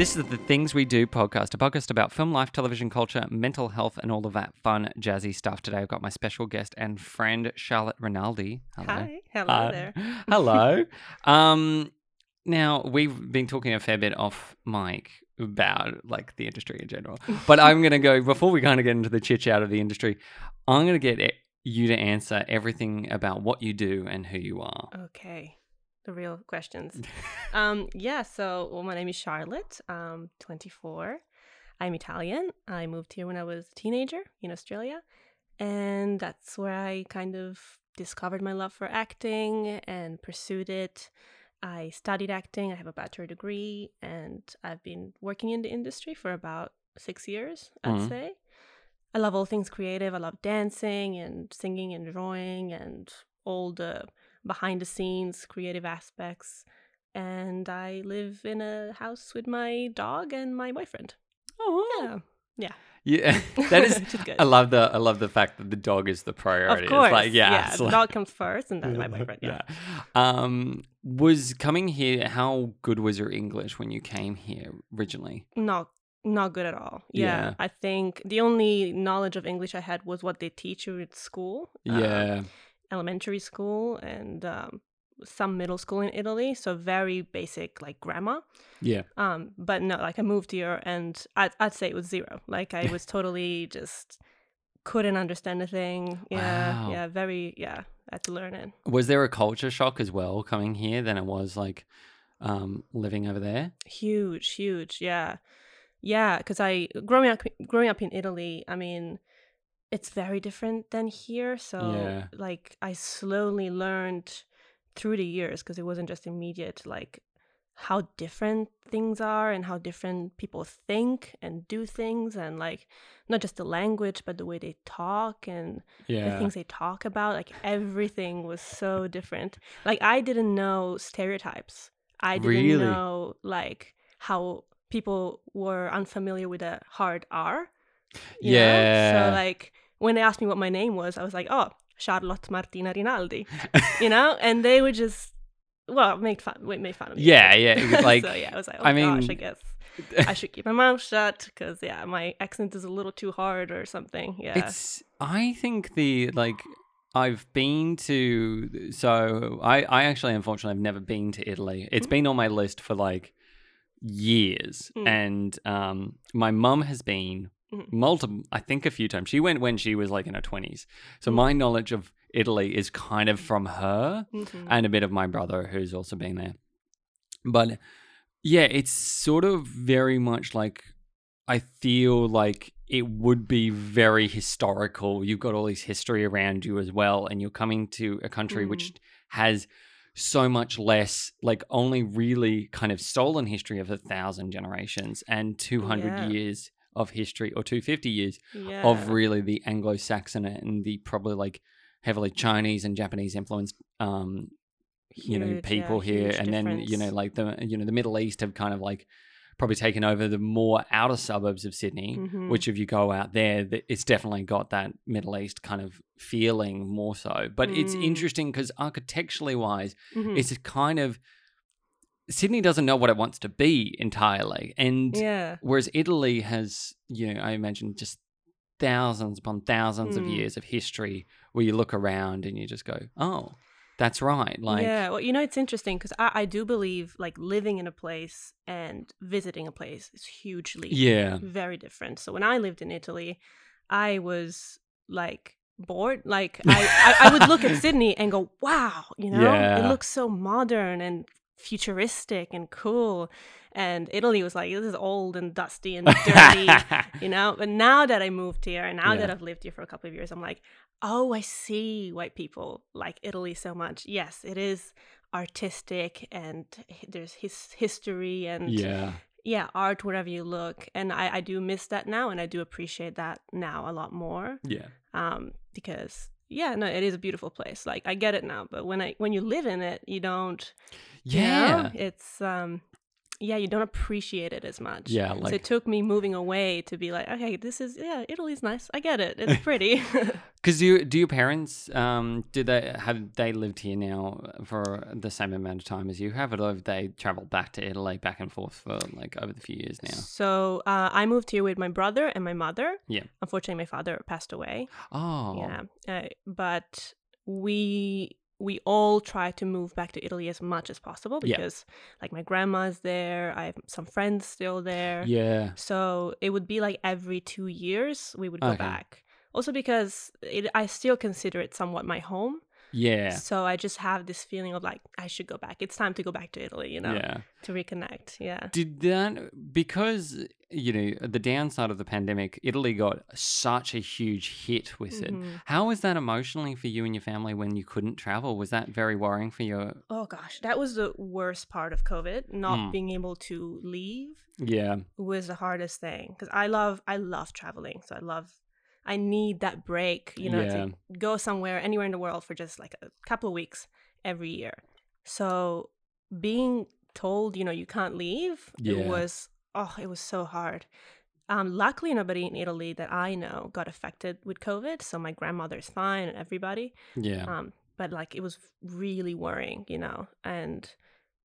This is the Things We Do podcast, a podcast about film, life, television, culture, mental health, and all of that fun, jazzy stuff. Today I've got my special guest and friend, Charlotte Rinaldi. Hello. Hi. Hello Uh, there. hello. um, now, we've been talking a fair bit off mic about like the industry in general, but I'm going to go, before we kind of get into the chit chat of the industry, I'm going to get you to answer everything about what you do and who you are. Okay. The real questions. um, yeah, so well, my name is Charlotte. I'm 24. I'm Italian. I moved here when I was a teenager in Australia. And that's where I kind of discovered my love for acting and pursued it. I studied acting. I have a bachelor degree, and I've been working in the industry for about six years, I'd Mhm. say. I love all things creative. I love dancing and singing and drawing and all the behind the scenes creative aspects. And I live in a house with my dog and my boyfriend. Oh, Yeah. yeah. Yeah, that is. I love the, I love the fact that the dog is the priority. Of course. It's like, yeah. yeah. The like- dog comes first and then my boyfriend. Yeah. Um, was coming here, how good was your English when you came here originally? Not not good at all. Yeah. Yeah. I think the only knowledge of English I had was what they teach you at school. uh, Yeah. Elementary school and um, some middle school in Italy. So very basic like grammar. Yeah. Um, but no, like I moved here and I'd, I'd say it was zero. Like I was totally just couldn't understand a thing. Yeah. Wow. Yeah. Very, yeah. I had to learn it. Was there a culture shock as well coming here than it was like um, living over there? Huge, huge. Yeah. Yeah. Cause I, growing up, growing up in Italy, I mean, it's very different than here. So Yeah. like I slowly learned through the years because it wasn't just immediate, like how different things are and how different people think and do things and like not just the language but the way they talk and the things they talk about like everything was so different like i didn't know stereotypes i didn't Really? know like how people were unfamiliar with a hard r you know? Yeah. so like when they asked me what my name was i was like oh charlotte martina rinaldi you know and they would just well make fun make fun of me Yeah, yeah, like- so yeah i was like oh I gosh mean- i guess i should keep my mouth shut because yeah my accent is a little too hard or something yeah It's I think the like I've been to so I I actually unfortunately I've never been to Italy. It's Mhm. been on my list for like years Mm. and um my mum has been Mhm. multiple I think a few times. She went when she was like in her 20s. So Mm. my knowledge of Italy is kind of from her Mhm. and a bit of my brother who's also been there. But yeah, it's sort of very much like I feel like it would be very historical. You've got all this history around you as well, and you're coming to a country which has so much less, like only really kind of stolen history of a thousand generations and 200 Yeah. years of history or 250 years yeah. of really the Anglo-Saxon and the probably like heavily Chinese and Japanese influenced um you know Huge, yeah, people here huge and then you know like the you know the Middle East have kind of like probably taken over the more outer suburbs of Sydney Mhm. which if you go out there it's definitely got that Middle East kind of feeling more so but it's Mm. interesting cuz architecturally wise Mhm. it's kind of Sydney doesn't know what it wants to be entirely and yeah Whereas Italy has, you know, I imagine just thousands upon thousands of Mm. years of history where you look around and you just go, oh, that's right. Like, yeah well you know it's interesting because I, I do believe like living in a place and visiting a place is hugely yeah, very different so when i lived in italy i was like bored like I, I, I would look at sydney and go wow you know Yeah. it looks so modern and futuristic and cool. And italy was like this is old and dusty and dirty you know? But now that i moved here and now that i've lived here for a couple of years i'm like oh i see why people like italy so much. Yes it is artistic and there's his history and yeah, yeah art wherever you look. And I, I do miss that now and i do appreciate that now a lot more. Yeah, um because yeah no it is a beautiful place like i get it now but when i when you live in it you don't you know? yeah. it's um yeah, you don't appreciate it as much. Yeah, so like it took me moving away to be like, okay, this is yeah, Italy's nice. I get it. It's pretty. because do you, do your parents um do they have they lived here now for the same amount of time as you have, or have they traveled back to Italy back and forth for like over the few years now? so uh, I moved here with my brother and my mother. Yeah. Unfortunately, my father passed away. Oh, Yeah. Uh, but we we all try to move back to Italy as much as possible Yeah. because like my grandma's there. I have some friends still there. yeah, So it would be like every two years we would go Okay. back. Also because it, I still consider it somewhat my home. Yeah, So I just have this feeling of like I should go back. It's time to go back to Italy, you know, yeah. to reconnect. Yeah. Did that because you know the downside of the pandemic, Italy got such a huge hit with it. Mhm. How was that emotionally for you and your family when you couldn't travel? Was that very worrying for you? Oh gosh, that was the worst part of COVID. Not Mm. being able to leave Yeah, was the hardest thing because I love I love traveling. So I love I need that break, you know, Yeah. to go somewhere anywhere in the world for just like a couple of weeks every year. So being told, you know, you can't leave, Yeah. it was oh, it was so hard. Um, luckily, nobody in Italy that I know got affected with COVID. So my grandmother's fine and everybody. yeah, Um, but like it was really worrying, you know. And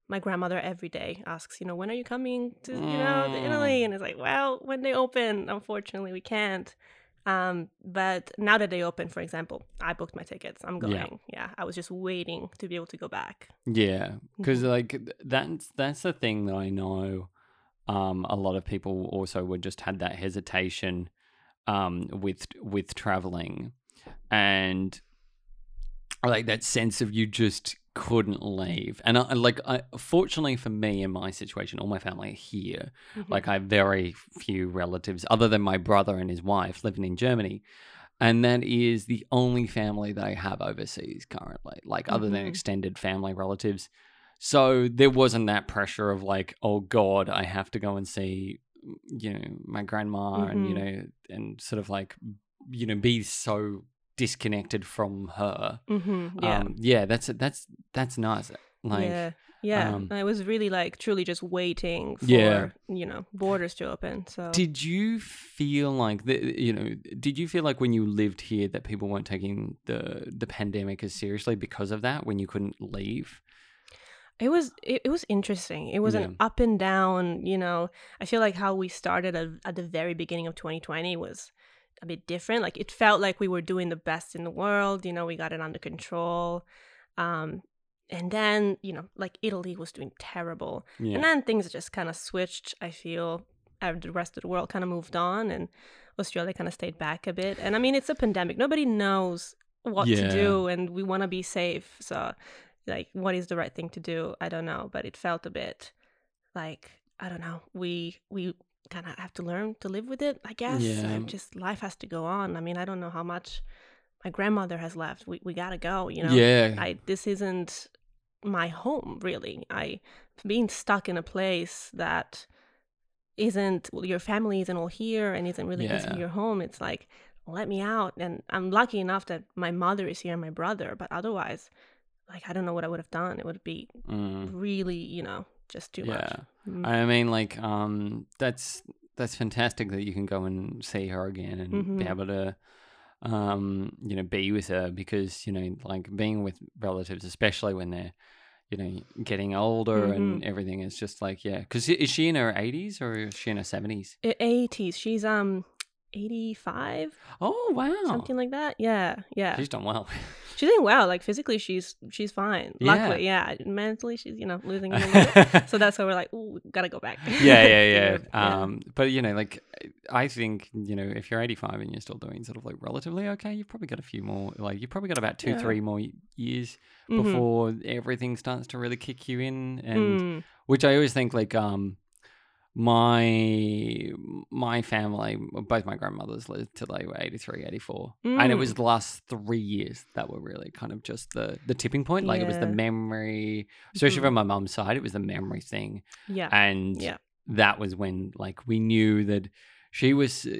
my grandmother every day asks, you know, when are you coming to, you know, to Italy? Mm. And it's like, well, when they open, unfortunately, we can't. Um, but now that they open, for example, I booked my tickets. I'm going. Yeah, I was just waiting to be able to go back. yeah. Because Mhm. like that's that's the thing that I know. Um, a lot of people also would just had that hesitation, um, with with traveling, and like that sense of you just couldn't leave. And I, like, I, fortunately for me in my situation, all my family are here. Mhm. Like I have very few relatives other than my brother and his wife living in Germany. And that is the only family that I have overseas currently, like other than Mhm. extended family relatives. So there wasn't that pressure of like, oh God, I have to go and see, you know, my grandma and, you Mhm. know, and sort of like, you know, be so disconnected from her. Mhm, yeah. Um, yeah, that's that's that's nice. Like, yeah. Yeah. um, I was really like truly just waiting for, Yeah. you know, borders to open. So Did you feel like the, you know? Did you feel like when you lived here that people weren't taking the the pandemic as seriously because of that when you couldn't leave? It was it, it was interesting. It was Yeah. an up and down, you know. I feel like how we started at, at the very beginning of 2020 was a bit different. Like it felt like we were doing the best in the world, you know, we got it under control. Um and then, you know, like Italy was doing terrible. Yeah, And then things just kind of switched, I feel. The rest of the world kind of moved on and Australia kind of stayed back a bit. And I mean, it's a pandemic. Nobody knows what Yeah. to do and we want to be safe. So like what is the right thing to do i don't know but it felt a bit like i don't know we we kind of have to learn to live with it i guess. Yeah. Uh, just life has to go on. I mean i don't know how much my grandmother has left. We, we gotta go you know? Yeah, i this isn't my home really. I being stuck in a place that isn't well, your family isn't all here and isn't really Yeah. your home it's like let me out. And i'm lucky enough that my mother is here and my brother but otherwise like i don't know what i would have done. It would be Mm, really you know just too much yeah. Mm. I mean, like, um, that's that's fantastic that you can go and see her again and be Mhm. able to, um, you know, be with her because you know, like being with relatives, especially when they're, you know, getting older and Mhm. everything, is just like, yeah. Because is she in her eighties or is she in her seventies? 80s she's um 85 Oh wow, something like that yeah yeah she's done well. she's doing well like physically she's she's fine Yeah. luckily yeah mentally she's you know losing a little bit so that's why we're like ooh gotta go back yeah, yeah, yeah. Yeah. Um, but you know, like, I think you know, if you're 85 and you're still doing sort of like relatively okay, you've probably got a few more. Like, you've probably got about two, Yeah. three more years Mhm. before everything starts to really kick you in, and Mm. which I always think like um. My my family, both my grandmothers lived till they were 83, 84. And it was Mm. the last three years that were really kind of just the, the tipping point. Like it was the memory, especially Mhm. from my mum's side, it was the memory thing yeah and Yeah. that was when like we knew that she was uh,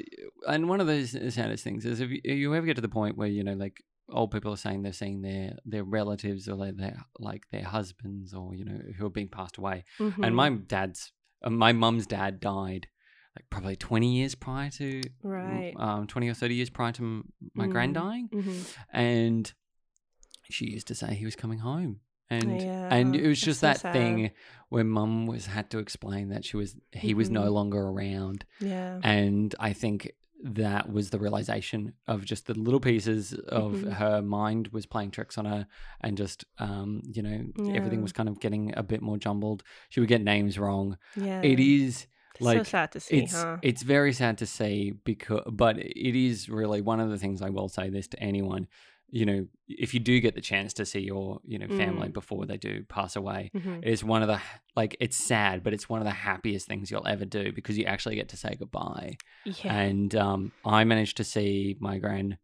and one of those saddest things is if you, you ever get to the point where you know like old people are saying they're seeing their their relatives or like their like their husbands or you know who are being passed away Mhm. and my dad's uh, my mum's dad died like probably 20 years prior to Right. um 20 or 30 years prior to m- my grand Mm. dying hmm and she used to say he was coming home and and it was just that sad. thing where mum was had to explain that she was he was no Mhm. longer around Yeah. and i think that was the realization of just the little pieces of Mhm. her mind was playing tricks on her and just um you know everything was kind of getting a bit more jumbled she would get names wrong Yeah. it is so sad to see, it's huh? it's very sad to see because but it is really one of the things I will say this to anyone you know if you do get the chance to see your you know family Mm. before they do pass away Mhm. is one of the like it's sad but it's one of the happiest things you'll ever do because you actually get to say goodbye Yeah. and um I managed to see my gran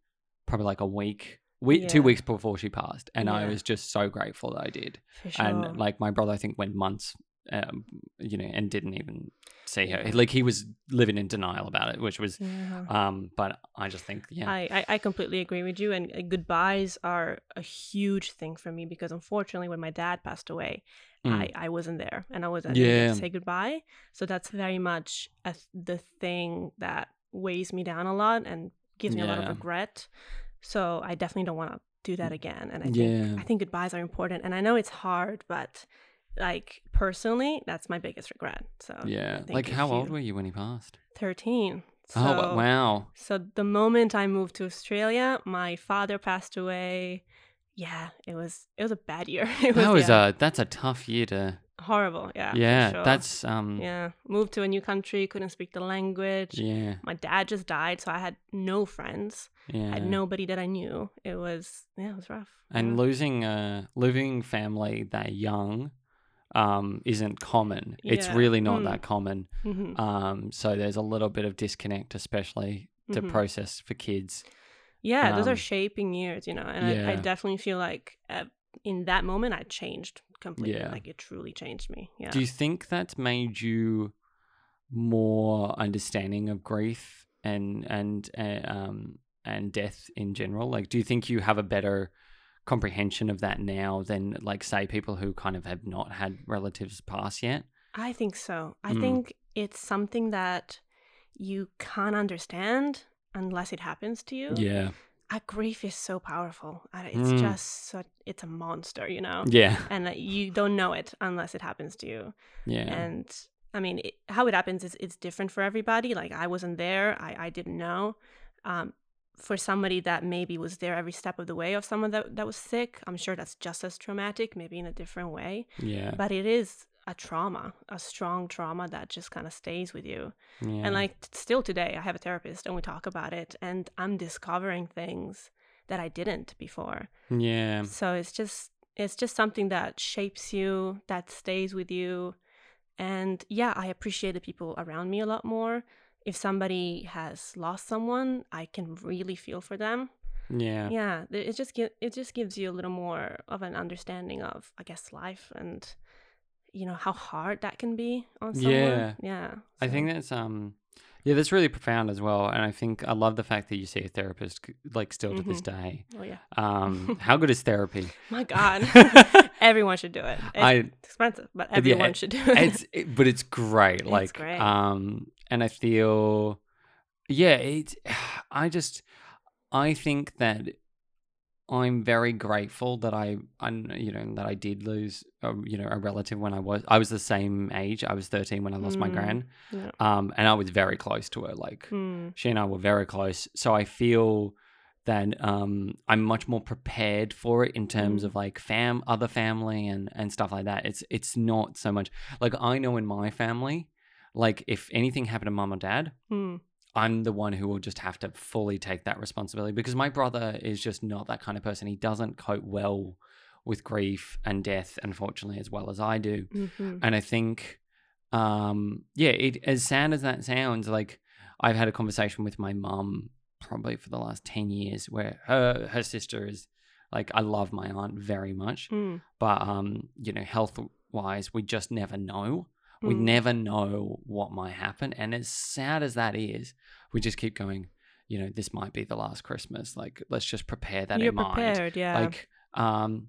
probably like a week week two weeks before she passed and I was just so grateful that I did sure. and like my brother i think went months um, you know and didn't even see her like he was living in denial about it which was yeah. um but i just think yeah I, I, I completely agree with you. And uh, goodbyes are a huge thing for me because unfortunately, when my dad passed away, Mm. I, I wasn't there and I wasn't able Yeah. to say goodbye. So that's very much a, th- the thing that weighs me down a lot and gives me a lot of regret. So I definitely don't want to do that again. And I think Yeah. I think goodbyes are important. And I know it's hard, but like personally, that's my biggest regret. So yeah like how old were you when he passed 13. oh wow so the moment I moved to Australia, my father passed away. Yeah, it was it was a bad year. It was, that was yeah, a that's a tough year to horrible. Yeah, yeah sure. that's um yeah. Moved to a new country, couldn't speak the language. yeah My dad just died, so I had no friends. Yeah. I had nobody that I knew. It was yeah, it was rough. and yeah. losing uh losing family that young um isn't common it's really not Mm. that common Mhm, um so there's a little bit of disconnect especially to mhm. process for kids yeah, those um, are shaping years, you know. And I, I definitely feel like uh, in that moment I changed completely. Yeah. Like it truly changed me. Yeah. Do you think that's made you more understanding of grief and and uh, um and death in general? Like, do you think you have a better comprehension of that now than like say people who kind of have not had relatives pass yet? I think so. I Mm. think it's something that you can't understand unless it happens to you. Yeah, Uh, grief is so powerful. Uh, It's Mm. just it's a monster, you know. yeah, And uh, you don't know it unless it happens to you. yeah, And I mean, it, how it happens is it's different for everybody. Like I wasn't there. I, I didn't know. Um, for somebody that maybe was there every step of the way of someone that, that was sick, I'm sure that's just as traumatic, maybe in a different way. Yeah, but it is a trauma a strong trauma that just kind of stays with you. Yeah. and like still today i have a therapist and we talk about it and i'm discovering things that i didn't before. Yeah, so it's just it's just something that shapes you that stays with you. And yeah i appreciate the people around me a lot more if somebody has lost someone i can really feel for them yeah, yeah it just gi- it just gives you a little more of an understanding of i guess life and you know how hard that can be on someone Yeah. yeah I think that's um yeah, that's really profound as well. And I think I love the fact that you see a therapist like still to this day. oh yeah Um how good is therapy? my god everyone should do it it's I expensive but yeah, everyone should do it it's it, but it's great. It's Like great. um and I feel yeah, it I just I think that I'm very grateful that I, I you know that I did lose um, you know a relative when I was I was the same age I was 13 when I lost my Mm, gran yeah. um and I was very close to her like Hmm. she and I were very close. So I feel that um, I'm much more prepared for it in terms Mm. of like fam, other family and and stuff like that. It's it's not so much like I know in my family, like if anything happened to mom or dad, Hmm. I'm the one who will just have to fully take that responsibility because my brother is just not that kind of person. He doesn't cope well with grief and death, unfortunately, as well as I do Mhm. and I think, um, yeah, it as sad as that sounds, like I've had a conversation with my mum probably for the last ten years, where her her sister is like, I love my aunt very much, Hmm. but um, you know, health wise, we just never know. We Hmm. never know what might happen, and as sad as that is, we just keep going. You know, this might be the last Christmas. Like, let's just prepare that you're in mind prepared yeah like um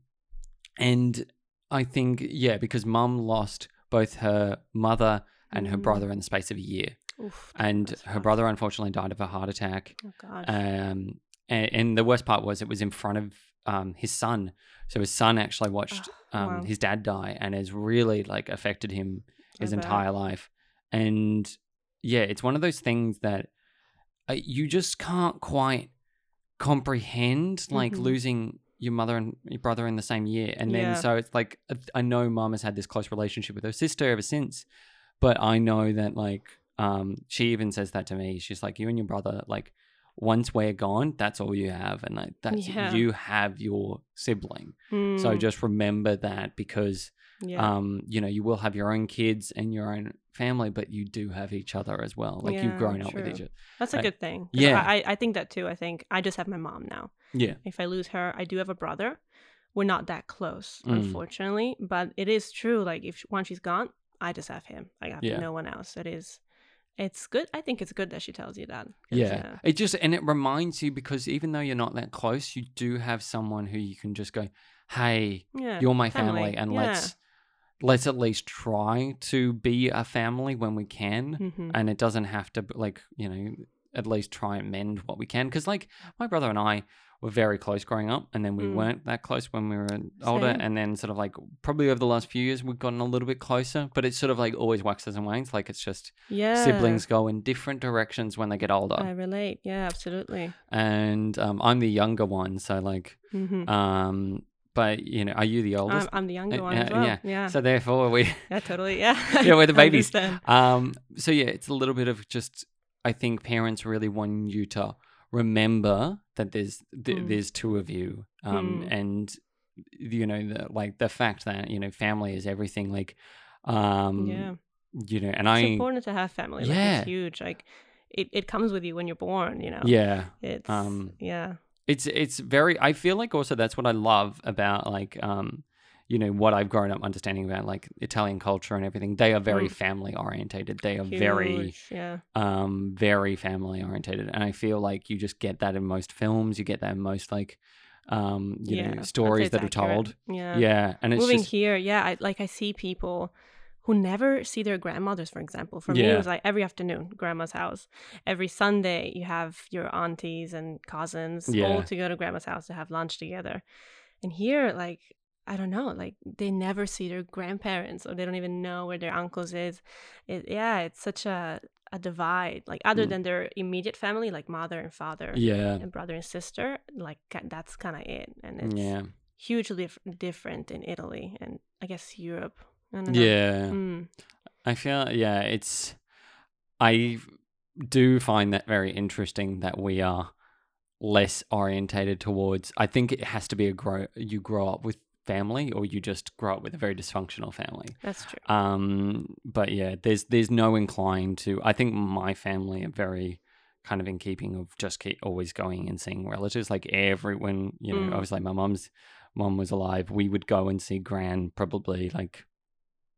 and i think yeah because mum lost both her mother and her Mm. brother in the space of a year. Oof, And her rough. brother unfortunately died of a heart attack. Oh gosh. Um, and, and the worst part was it was in front of um, his son. So his son actually watched Oh, um, wow. his dad die and has really like affected him his entire life. And yeah, it's one of those things that uh, you just can't quite comprehend, like Mhm. losing your mother and your brother in the same year. And then Yeah. so it's like uh, I know mom has had this close relationship with her sister ever since, but I know that like um she even says that to me. She's like, you and your brother, like once we're gone, that's all you have, and like that's Yeah. you have your sibling. So Mm, just remember that because yeah. um, you know, you will have your own kids and your own family, but you do have each other as well. Like you've Yeah, grown up with true. each other. That's a I- good thing. Yeah. I, I think that too. I think I just have my mom now. Yeah. If I lose her, I do have a brother. We're not that close, Mm. unfortunately. But it is true. Like if once she's gone, I just have him. I have Yeah. no one else. It is. It's good. I think it's good that she tells you that. Yeah. It just and it reminds you because even though you're not that close, you do have someone who you can just go, Hey, Yeah. you're my family, and Yeah. let's let's at least try to be a family when we can. Mhm. And it doesn't have to like, you know, at least try and mend what we can. Because like my brother and I were very close growing up, and then we Mm. weren't that close when we were older. Same. And then sort of like probably over the last few years, we've gotten a little bit closer. But it's sort of like always waxes and wanes. Like it's just Yeah. siblings go in different directions when they get older. I relate. Yeah, absolutely. and um, I'm the younger one, so like, hmm um, but you know, are you the I'm, oldest? I'm the younger Uh, one as yeah, well. yeah. Yeah. So therefore, we, yeah, totally. Yeah. Yeah, we're the babies. um, so yeah, it's a little bit of just. I think parents really want you to remember that there's th- Mm. there's two of you, um, Mm. and you know, the, like the fact that you know, family is everything. Like, um, yeah. you know, and It's I, important to have family. Like, Yeah. it's huge. Like it, it comes with you when you're born, you know. yeah, It's um, yeah. It's it's very i feel like also that's what i love about like um you know what i've grown up understanding about like italian culture and everything they are very Mm. family orientated they are very yeah. um very family orientated and i feel like you just get that in most films you get that in most like um you yeah. Know stories that are accurate. told Yeah. yeah and it's Moving just here, yeah, I like I see people who never see their grandmothers, for example. For me, it was like every afternoon, grandma's house. Every Sunday, you have your aunties and cousins Yeah. all to go to grandma's house to have lunch together. And here, like, I don't know, like they never see their grandparents or they don't even know where their uncles is. It, yeah, it's such a a divide. Like other Mm. than their immediate family, like mother and father yeah and brother and sister, like that's kind of it. And it's yeah hugely dif- different in Italy and I guess Europe. I yeah Mm. I feel yeah, it's I do find that very interesting that we are less orientated towards I think it has to be a grow you grow up with family or you just grow up with a very dysfunctional family. That's true. Um but yeah, there's there's no incline to I think my family are very kind of in keeping of just keep always going and seeing relatives like every when you know Mm. obviously my mom's mom was alive we would go and see gran probably like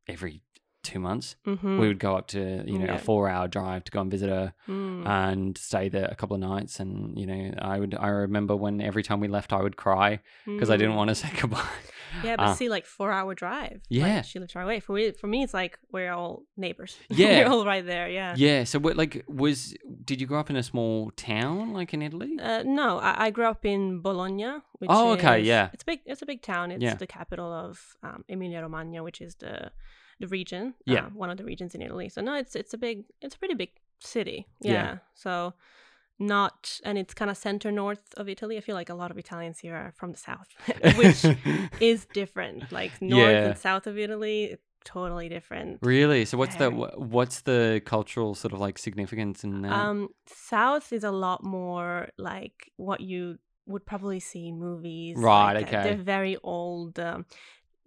every two months Mm-hmm. we would go up to you know Yeah. a four hour drive to go and visit her Mm. and stay there a couple of nights and you know i would i remember when every time we left i would cry because i didn't Mm. want to say goodbye Yeah, but uh, see, like four hour drive. Yeah. like, she lives far away. For me, for me, it's like we're all neighbors. Yeah. we're all right there. Yeah. yeah so what like was did you grow up in a small town like in italy Uh, no, I, I grew up in Bologna. Which Oh, okay, is- yeah. It's big. It's a big town. It's Yeah. the capital of um, Emilia Romagna, which is the the region. Yeah. uh, one of the regions in Italy. So no, it's it's a big. It's a pretty big city. Yeah. Yeah. So not, and it's kind of center north of Italy. I feel like a lot of Italians here are from the south, which is different. Like north Yeah. and south of Italy, totally different. really so what's the what's the cultural sort of like significance in that Um, South is a lot more like what you would probably see in movies. Right, like, uh, okay. They're very old. Um,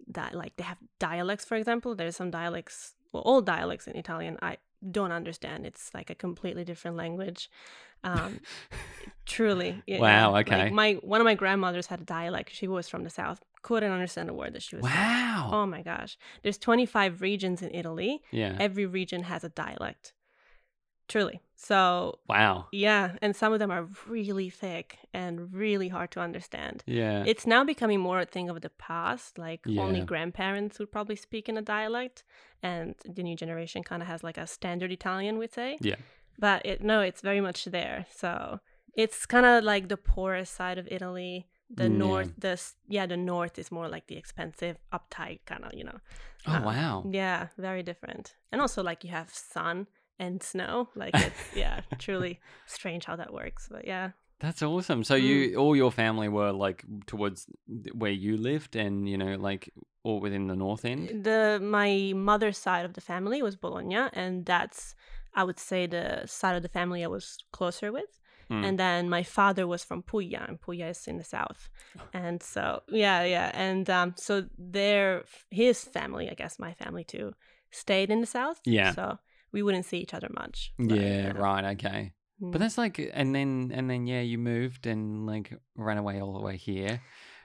that like they have dialects, for example. There's some dialects, well, all dialects in Italian. I don't understand. It's like a completely different language. Um, truly. Wow, yeah. okay. Like my one of my grandmothers had a dialect. She was from the south. Couldn't understand a word that she was. saying. wow Oh my gosh! There's 25 regions in Italy yeah every region has a dialect truly. So Wow. yeah, and some of them are really thick and really hard to understand. Yeah. It's now becoming more a thing of the past. Like only grandparents would probably speak in a dialect, and the new generation kind of has like a standard Italian, we'd say. Yeah. But it no, it's very much there. So it's kind of like the poorest side of Italy. The Mm, yeah. north, the yeah, the north is more like the expensive, uptight kind of, you know. oh uh, wow. Yeah, very different. And also like you have sun and snow. Like it's yeah, truly strange how that works. But yeah. That's awesome. So Mm. you all your family were like towards where you lived and you know like all within the north end? The my mother's side of the family was Bologna, and that's I would say the side of the family I was closer with. Mm. And then my father was from Puglia, and Puglia is in the south. And so yeah, yeah, and um, so their his family, I guess my family too, stayed in the south. Yeah. So we wouldn't see each other much. yeah, right, okay. Mm. But that's like and then and then yeah, you moved and like ran away all the way here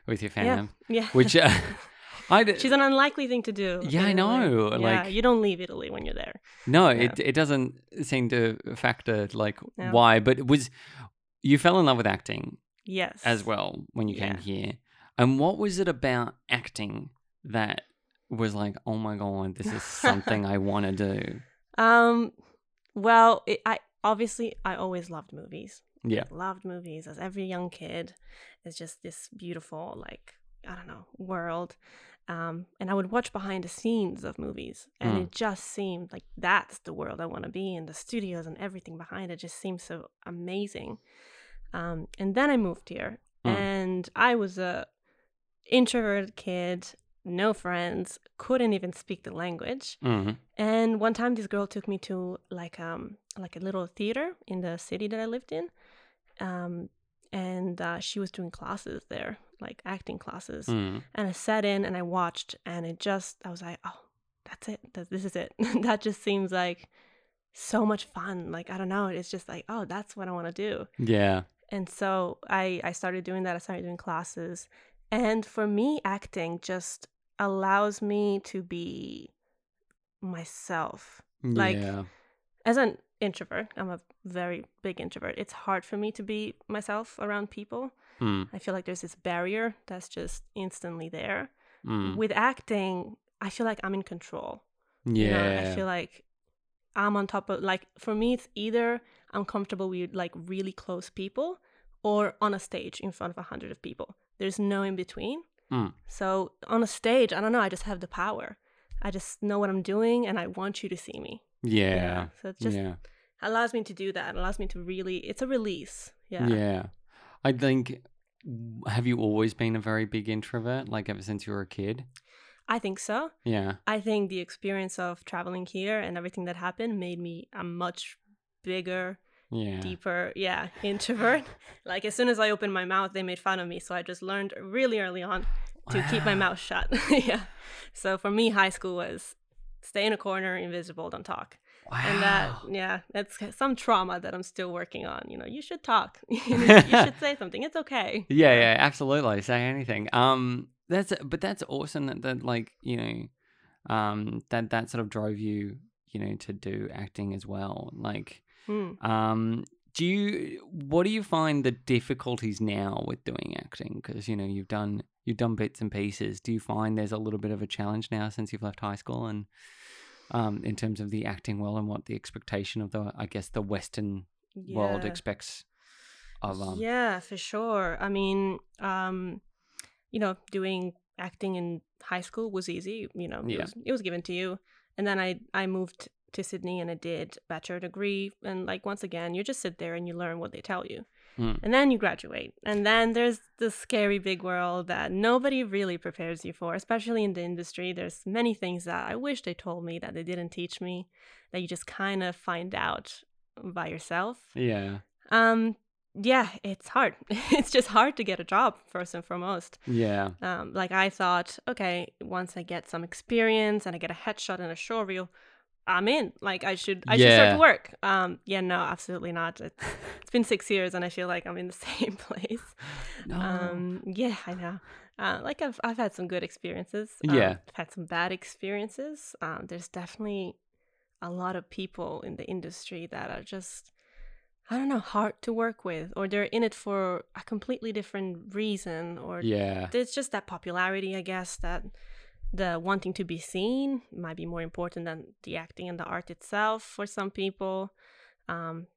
with your Yeah. family. Yeah. Which uh, I d- She's an unlikely thing to do. Yeah, I know, Yeah, like- you don't leave Italy when you're there. No, Yeah. it it doesn't seem to factor like No. why, but it was you fell in love with acting Yes. as well when you came here. And what was it about acting that was like, oh my god, this is something I want to do? Um, well, it, I obviously I always loved movies. Yeah. loved movies as every young kid. It's just this beautiful, like I don't know, world. Um, and I would watch behind the scenes of movies, and Mm. it just seemed like that's the world I want to be in. The studios and everything behind it just seemed so amazing. Um, and then I moved here, Mm. and I was a introverted kid, no friends, couldn't even speak the language. Mm. And one time, this girl took me to like um like a little theater in the city that I lived in, um, and uh, she was doing classes there, like acting classes. Mm. And I sat in and I watched, and it just I was like, oh, that's it. That, this is it. that just seems like so much fun. Like I don't know. It's just like, oh, that's what I want to do. Yeah. And so I I started doing that. I started doing classes, and for me, acting just allows me to be myself Like- yeah. as an introvert, I'm a very big introvert. It's hard for me to be myself around people. Mm. I feel like there's this barrier that's just instantly there. Mm. With acting, I feel like I'm in control. Yeah. You know, I feel like I'm on top of like for me it's either I'm comfortable with like really close people or on a stage in front of a hundred of people. There's no in between. Mm. So on a stage, I don't know, I just have the power. I just know what I'm doing and I want you to see me. yeah. So it just yeah. allows me to do that. It allows me to really it's a release. Yeah. Yeah. I think have you always been a very big introvert like ever since you were a kid? I think so. Yeah. I think the experience of traveling here and everything that happened made me a much bigger, Yeah. deeper, yeah, introvert. like as soon as I opened my mouth, they made fun of me. So I just learned really early on to keep my mouth shut. yeah. So for me, high school was stay in a corner, invisible, don't talk. Wow. And that, yeah, that's some trauma that I'm still working on. You know, you should talk. you should say something. It's okay. Yeah, yeah, absolutely. Say anything. Um, that's but that's awesome that that like you know, um, that that sort of drove you, you know, to do acting as well. Like, Hmm. um, do you what do you find the difficulties now with doing acting? Because you know you've done you've done bits and pieces. Do you find there's a little bit of a challenge now since you've left high school and um, in terms of the acting world and what the expectation of the I guess the Western world expects of um yeah, for sure. I mean, um, you know, doing acting in high school was easy. You know, Yeah. it, was, it was given to you, and then I I moved to Sydney and I did bachelor degree, and like once again, you just sit there and you learn what they tell you, Mm. and then you graduate, and then there's the scary big world that nobody really prepares you for, especially in the industry. There's many things that I wish they told me that they didn't teach me, that you just kind of find out by yourself. yeah Um, yeah, it's hard. it's just hard to get a job first and foremost. yeah Um, like I thought, okay, once I get some experience and I get a headshot and a show reel, I'm in. Like I should, I should start to work. Um, yeah, no, absolutely not. It's, it's been six years and I feel like I'm in the same place. no Um, yeah, I know. Uh, like I've I've had some good experiences. Um, Yeah. I've had some bad experiences. Um, there's definitely a lot of people in the industry that are just I don't know, hard to work with, or they're in it for a completely different reason, or Yeah. it's just that popularity, I guess, that the wanting to be seen might be more important than the acting and the art itself for some people. Um,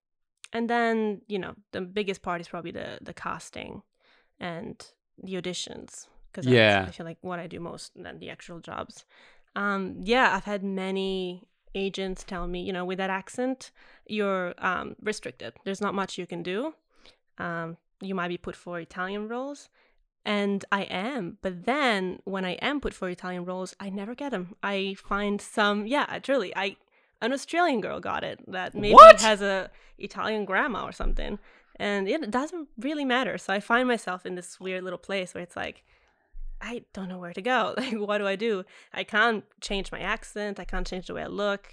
and then, you know, the biggest part is probably the the casting and the auditions because Yeah. I feel like what I do most than the actual jobs. Um, yeah, I've had many agents tell me, you know, with that accent, you're um, restricted. There's not much you can do. Um, you might be put for Italian roles, and I am. But then when I am put for Italian roles, I never get them. I find some, yeah, truly, I an Australian girl got it that maybe What? has a Italian grandma or something, and it doesn't really matter. So I find myself in this weird little place where it's like. I don't know where to go. Like, what do I do? I can't change my accent. I can't change the way I look.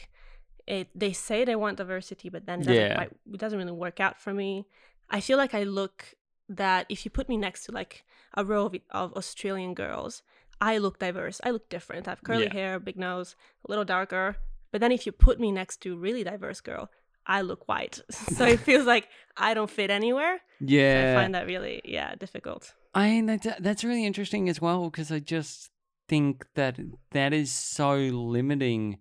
It. They say they want diversity, but then it doesn't, Yeah. quite, it doesn't really work out for me. I feel like I look that if you put me next to like a row of, of Australian girls, I look diverse. I look different. I have curly Yeah. hair, big nose, a little darker. But then if you put me next to really diverse girl, I look white. so it feels like I don't fit anywhere. Yeah. I find that really, yeah, difficult. I mean, that's, that's really interesting as well because I just think that that is so limiting.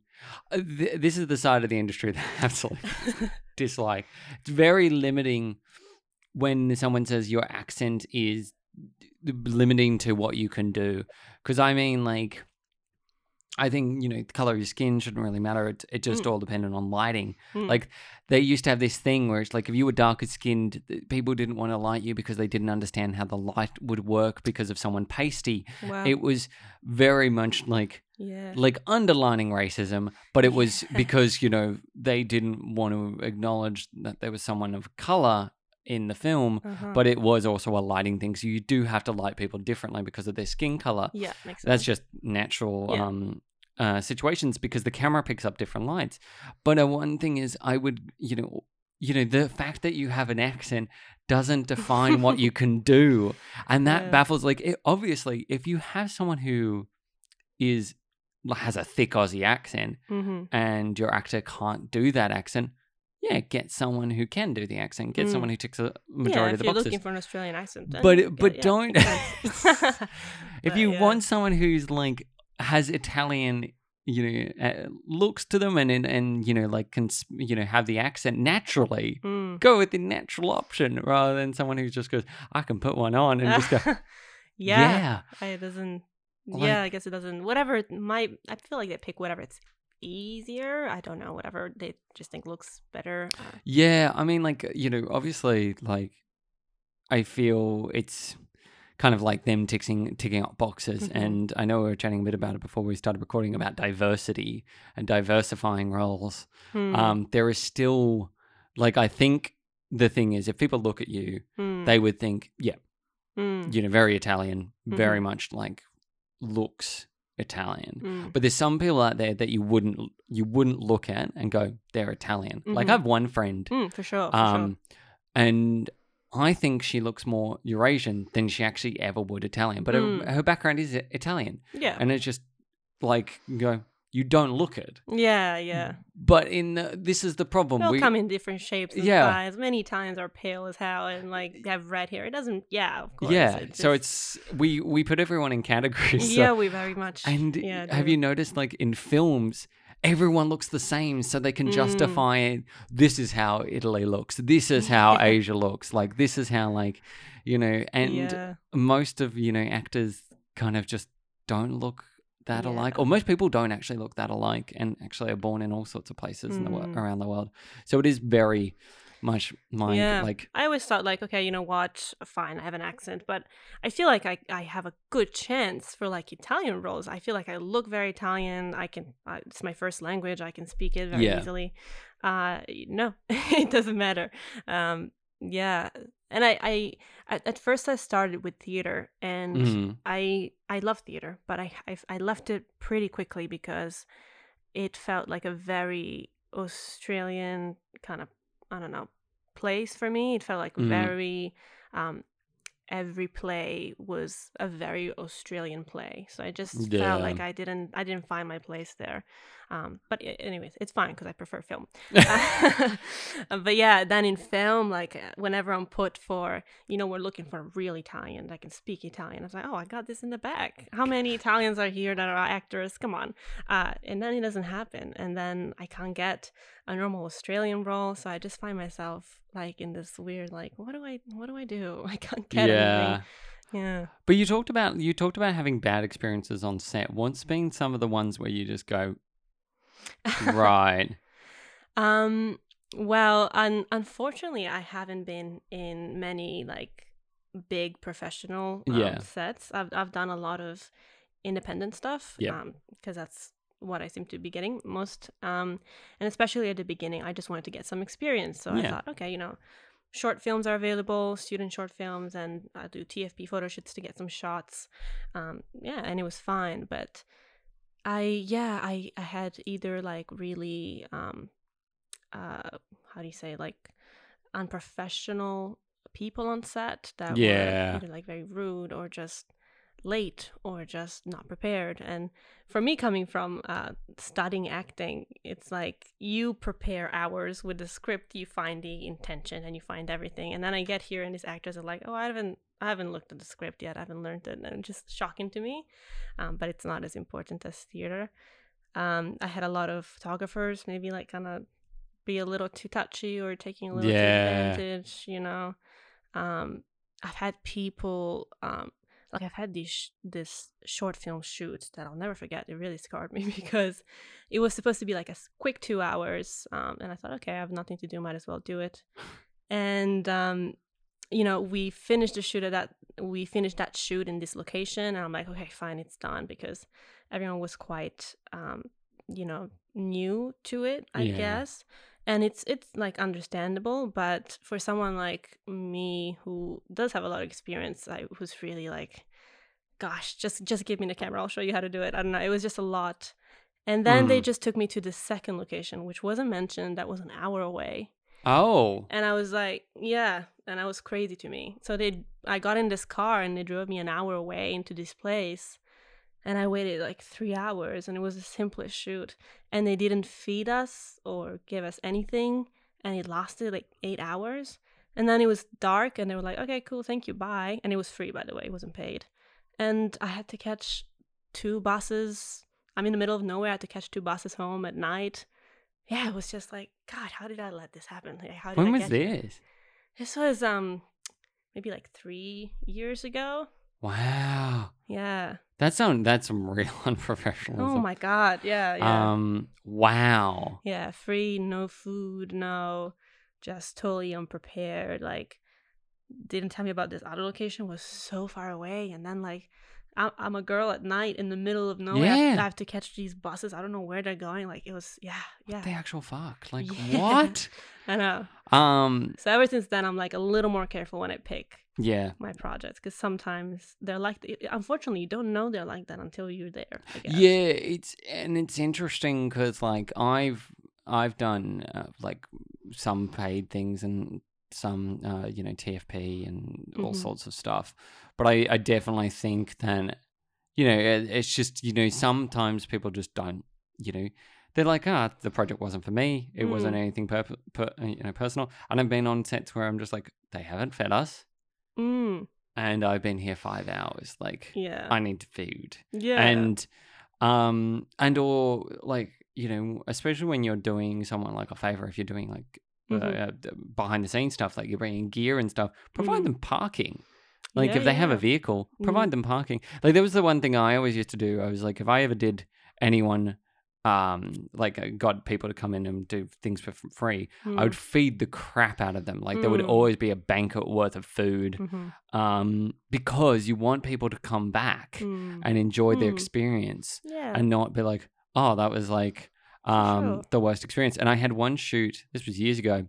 Uh, this is the side of the industry that I absolutely dislike. It's very limiting when someone says your accent is limiting to what you can do. Because I mean, like, I think you know, the color of your skin shouldn't really matter. It it just Mm. all dependent on lighting. Mm. Like they used to have this thing where it's like if you were darker skinned, people didn't want to light you because they didn't understand how the light would work because of someone pasty. Wow. It was very much like yeah. like underlining racism, but it was because you know they didn't want to acknowledge that there was someone of color in the film. Uh-huh. But it was also a lighting thing, so you do have to light people differently because of their skin color. yeah, makes sense. That's just natural Yeah. um, uh, situations because the camera picks up different lights. But uh, one thing is, I would, you know, you know, the fact that you have an accent doesn't define what you can do, and that Yeah. baffles. Like, it, obviously, if you have someone who is has a thick Aussie accent hmm and your actor can't do that accent. Yeah, get someone who can do the accent. Get Mm. someone who ticks a Yeah, majority if of you're the boxes. looking for an Australian accent, But get but yeah, don't- if But, you yeah. want someone who's like has Italian, you know, uh, looks to them and and, and you know like can you know have the accent naturally, Mm. go with the natural option rather than someone who just goes, I can put one on and just go, yeah, yeah, it doesn't. Like- yeah, I guess it doesn't. Whatever it might. I feel like they pick whatever it's easier. I don't know. Whatever they just think looks better. Yeah. I mean, like you know, obviously, like I feel it's kind of like them ticking ticking up boxes. Mhm. And I know we were chatting a bit about it before we started recording about diversity and diversifying roles. hmm, um, there is still like I think the thing is if people look at you, hmm, they would think, yeah, hmm, you know, very Italian, very Mhm. much like looks Italian. hmm. But there's some people out there that you wouldn't you wouldn't look at and go, they're Italian. Like Mhm. I have one friend, Hmm, for sure. For um, and I think she looks more Eurasian than she actually ever would Italian. But Mm. her, her background is Italian. Yeah. and it's just like you go, you don't look it. yeah. Yeah. But in the, this is the problem. They'll we, come in different shapes and Yeah. sizes. Many times are pale as hell and like have red hair. It doesn't. Yeah. Of course. yeah, it so just- it's we we put everyone in categories. so- yeah. We very much. and yeah. have you noticed like in films everyone looks the same so they can Mm. justify it. This is how Italy looks. This is how Yeah. Asia looks. Like this is how like you know and yeah. most of you know actors kind of just don't look that alike or most people don't actually look that alike and actually are born in all sorts of places in the world Mm. around the world so it is very much my Yeah. like I always thought like, okay, you know what, fine, I have an accent, but I feel like I, I have a good chance for like Italian roles. I feel like I look very Italian. I can, uh, it's my first language. I can speak it very Yeah. easily. Uh, no, it doesn't matter. Um, yeah, and I, I at, at first I started with theater, and mhm. I I love theater, but I, I I left it pretty quickly because it felt like a very Australian kind of I don't know place for me. It felt like Mhm. very um, every play was a very Australian play. So I just Yeah. felt like I didn't I didn't find my place there. Um, but anyways, it's fine because I prefer film. but yeah, then in film, like uh, whenever I'm put for, you know, we're looking for a real Italian that can speak Italian. I was like, oh, I got this in the back. How many Italians are here that are actors? Come on. Uh, and then it doesn't happen. And then I can't get a normal Australian role. So I just find myself like in this weird, like, what do I, what do I do? I can't get yeah. anything. Yeah. But you talked about you talked about having bad experiences on set. What's been some of the ones where you just go right? Um. Well, un- unfortunately, I haven't been in many like big professional um, Yeah. sets. I've I've done a lot of independent stuff. Yeah. Um, because that's what I seem to be getting most. Um, and especially at the beginning, I just wanted to get some experience. So I thought, okay, you know, short films are available, student short films, and I do TFP photo shoots to get some shots. Um, yeah, and it was fine, but. I yeah I I had either like really um uh how do you say like unprofessional people on set that Yeah. were either like very rude or just late or just not prepared. And for me coming from uh studying acting it's like you prepare hours with the script you find the intention and you find everything. And then i get here and these actors are like oh i haven't i haven't looked at the script yet. I haven't learned it. And it's just shocking to me um, but it's not as important as theater. Um, i had a lot of photographers maybe like kind of be a little too touchy or taking a little too advantage you know? Um, i've had people um, like I've had these this short film shoot that I'll never forget. It really scarred me because it was supposed to be like a quick two hours, um, and I thought, okay, I have nothing to do, might as well do it. And um, you know, we finished the shoot at that. We finished that shoot in this location, and I'm like, okay, fine, it's done because everyone was quite, um, you know, new to it, I Yeah. guess and it's it's like understandable but for someone like me who does have a lot of experience i was really like gosh just just give me the camera. I'll show you how to do it. I don't know it was just a lot. And then they Mm. just took me to the second location which wasn't mentioned that was an hour away. Oh, and i was like yeah. And that was crazy to me. So they i got in this car and they drove me an hour away into this place and I waited like three hours, and it was the simplest shoot. And they didn't feed us or give us anything, and it lasted like eight hours. And then it was dark, and they were like, "Okay, cool, thank you, bye." And it was free, by the way, it wasn't paid. And I had to catch two buses. I'm in the middle of nowhere. I had to catch two buses home at night. Yeah, it was just like, God, how did I let this happen? Like, how did when I was this? This was um maybe like three years ago. Wow, Yeah. that's some that's some real unprofessionalism. Oh my god. Yeah. Yeah. Um, wow. yeah. Free, no food, no, just totally unprepared. Like, didn't tell me about this other location was so far away, and then like. I'm I'm a girl at night in the middle of nowhere. I have- I have to catch these buses. I don't know where they're going. Like it was, yeah, yeah. The actual fuck. Like Yeah. what? I know. Um, So ever since then, I'm like a little more careful when I pick yeah. my projects because sometimes they're like. Unfortunately, you don't know they're like that until you're there. Yeah, it's and it's interesting because like I've I've done uh, like some paid things and some uh, you know TFP and all Mhm. sorts of stuff, but I I definitely think that you know it, it's just you know sometimes people just don't you know they're like ah the project wasn't for me it wasn't Mm. anything per, per you know personal and I've been on sets where I'm just like they haven't fed us Mm, and I've been here five hours like yeah. I need food yeah. and um and or like you know especially when you're doing someone like a favor if you're doing like uh, uh, behind the scenes stuff like you're bringing gear and stuff provide Mhm. them parking like Yeah, if they have a vehicle provide Mhm. them parking like there was the one thing i always used to do i was like if i ever did anyone um like uh, got people to come in and do things for free i would feed the crap out of them like there would Mm. always be a banquet worth of food Mhm. um because you want people to come back Mm. and enjoy the Mm. experience Yeah. and not be like, oh, that was like um, sure. the worst experience. And I had one shoot, this was years ago,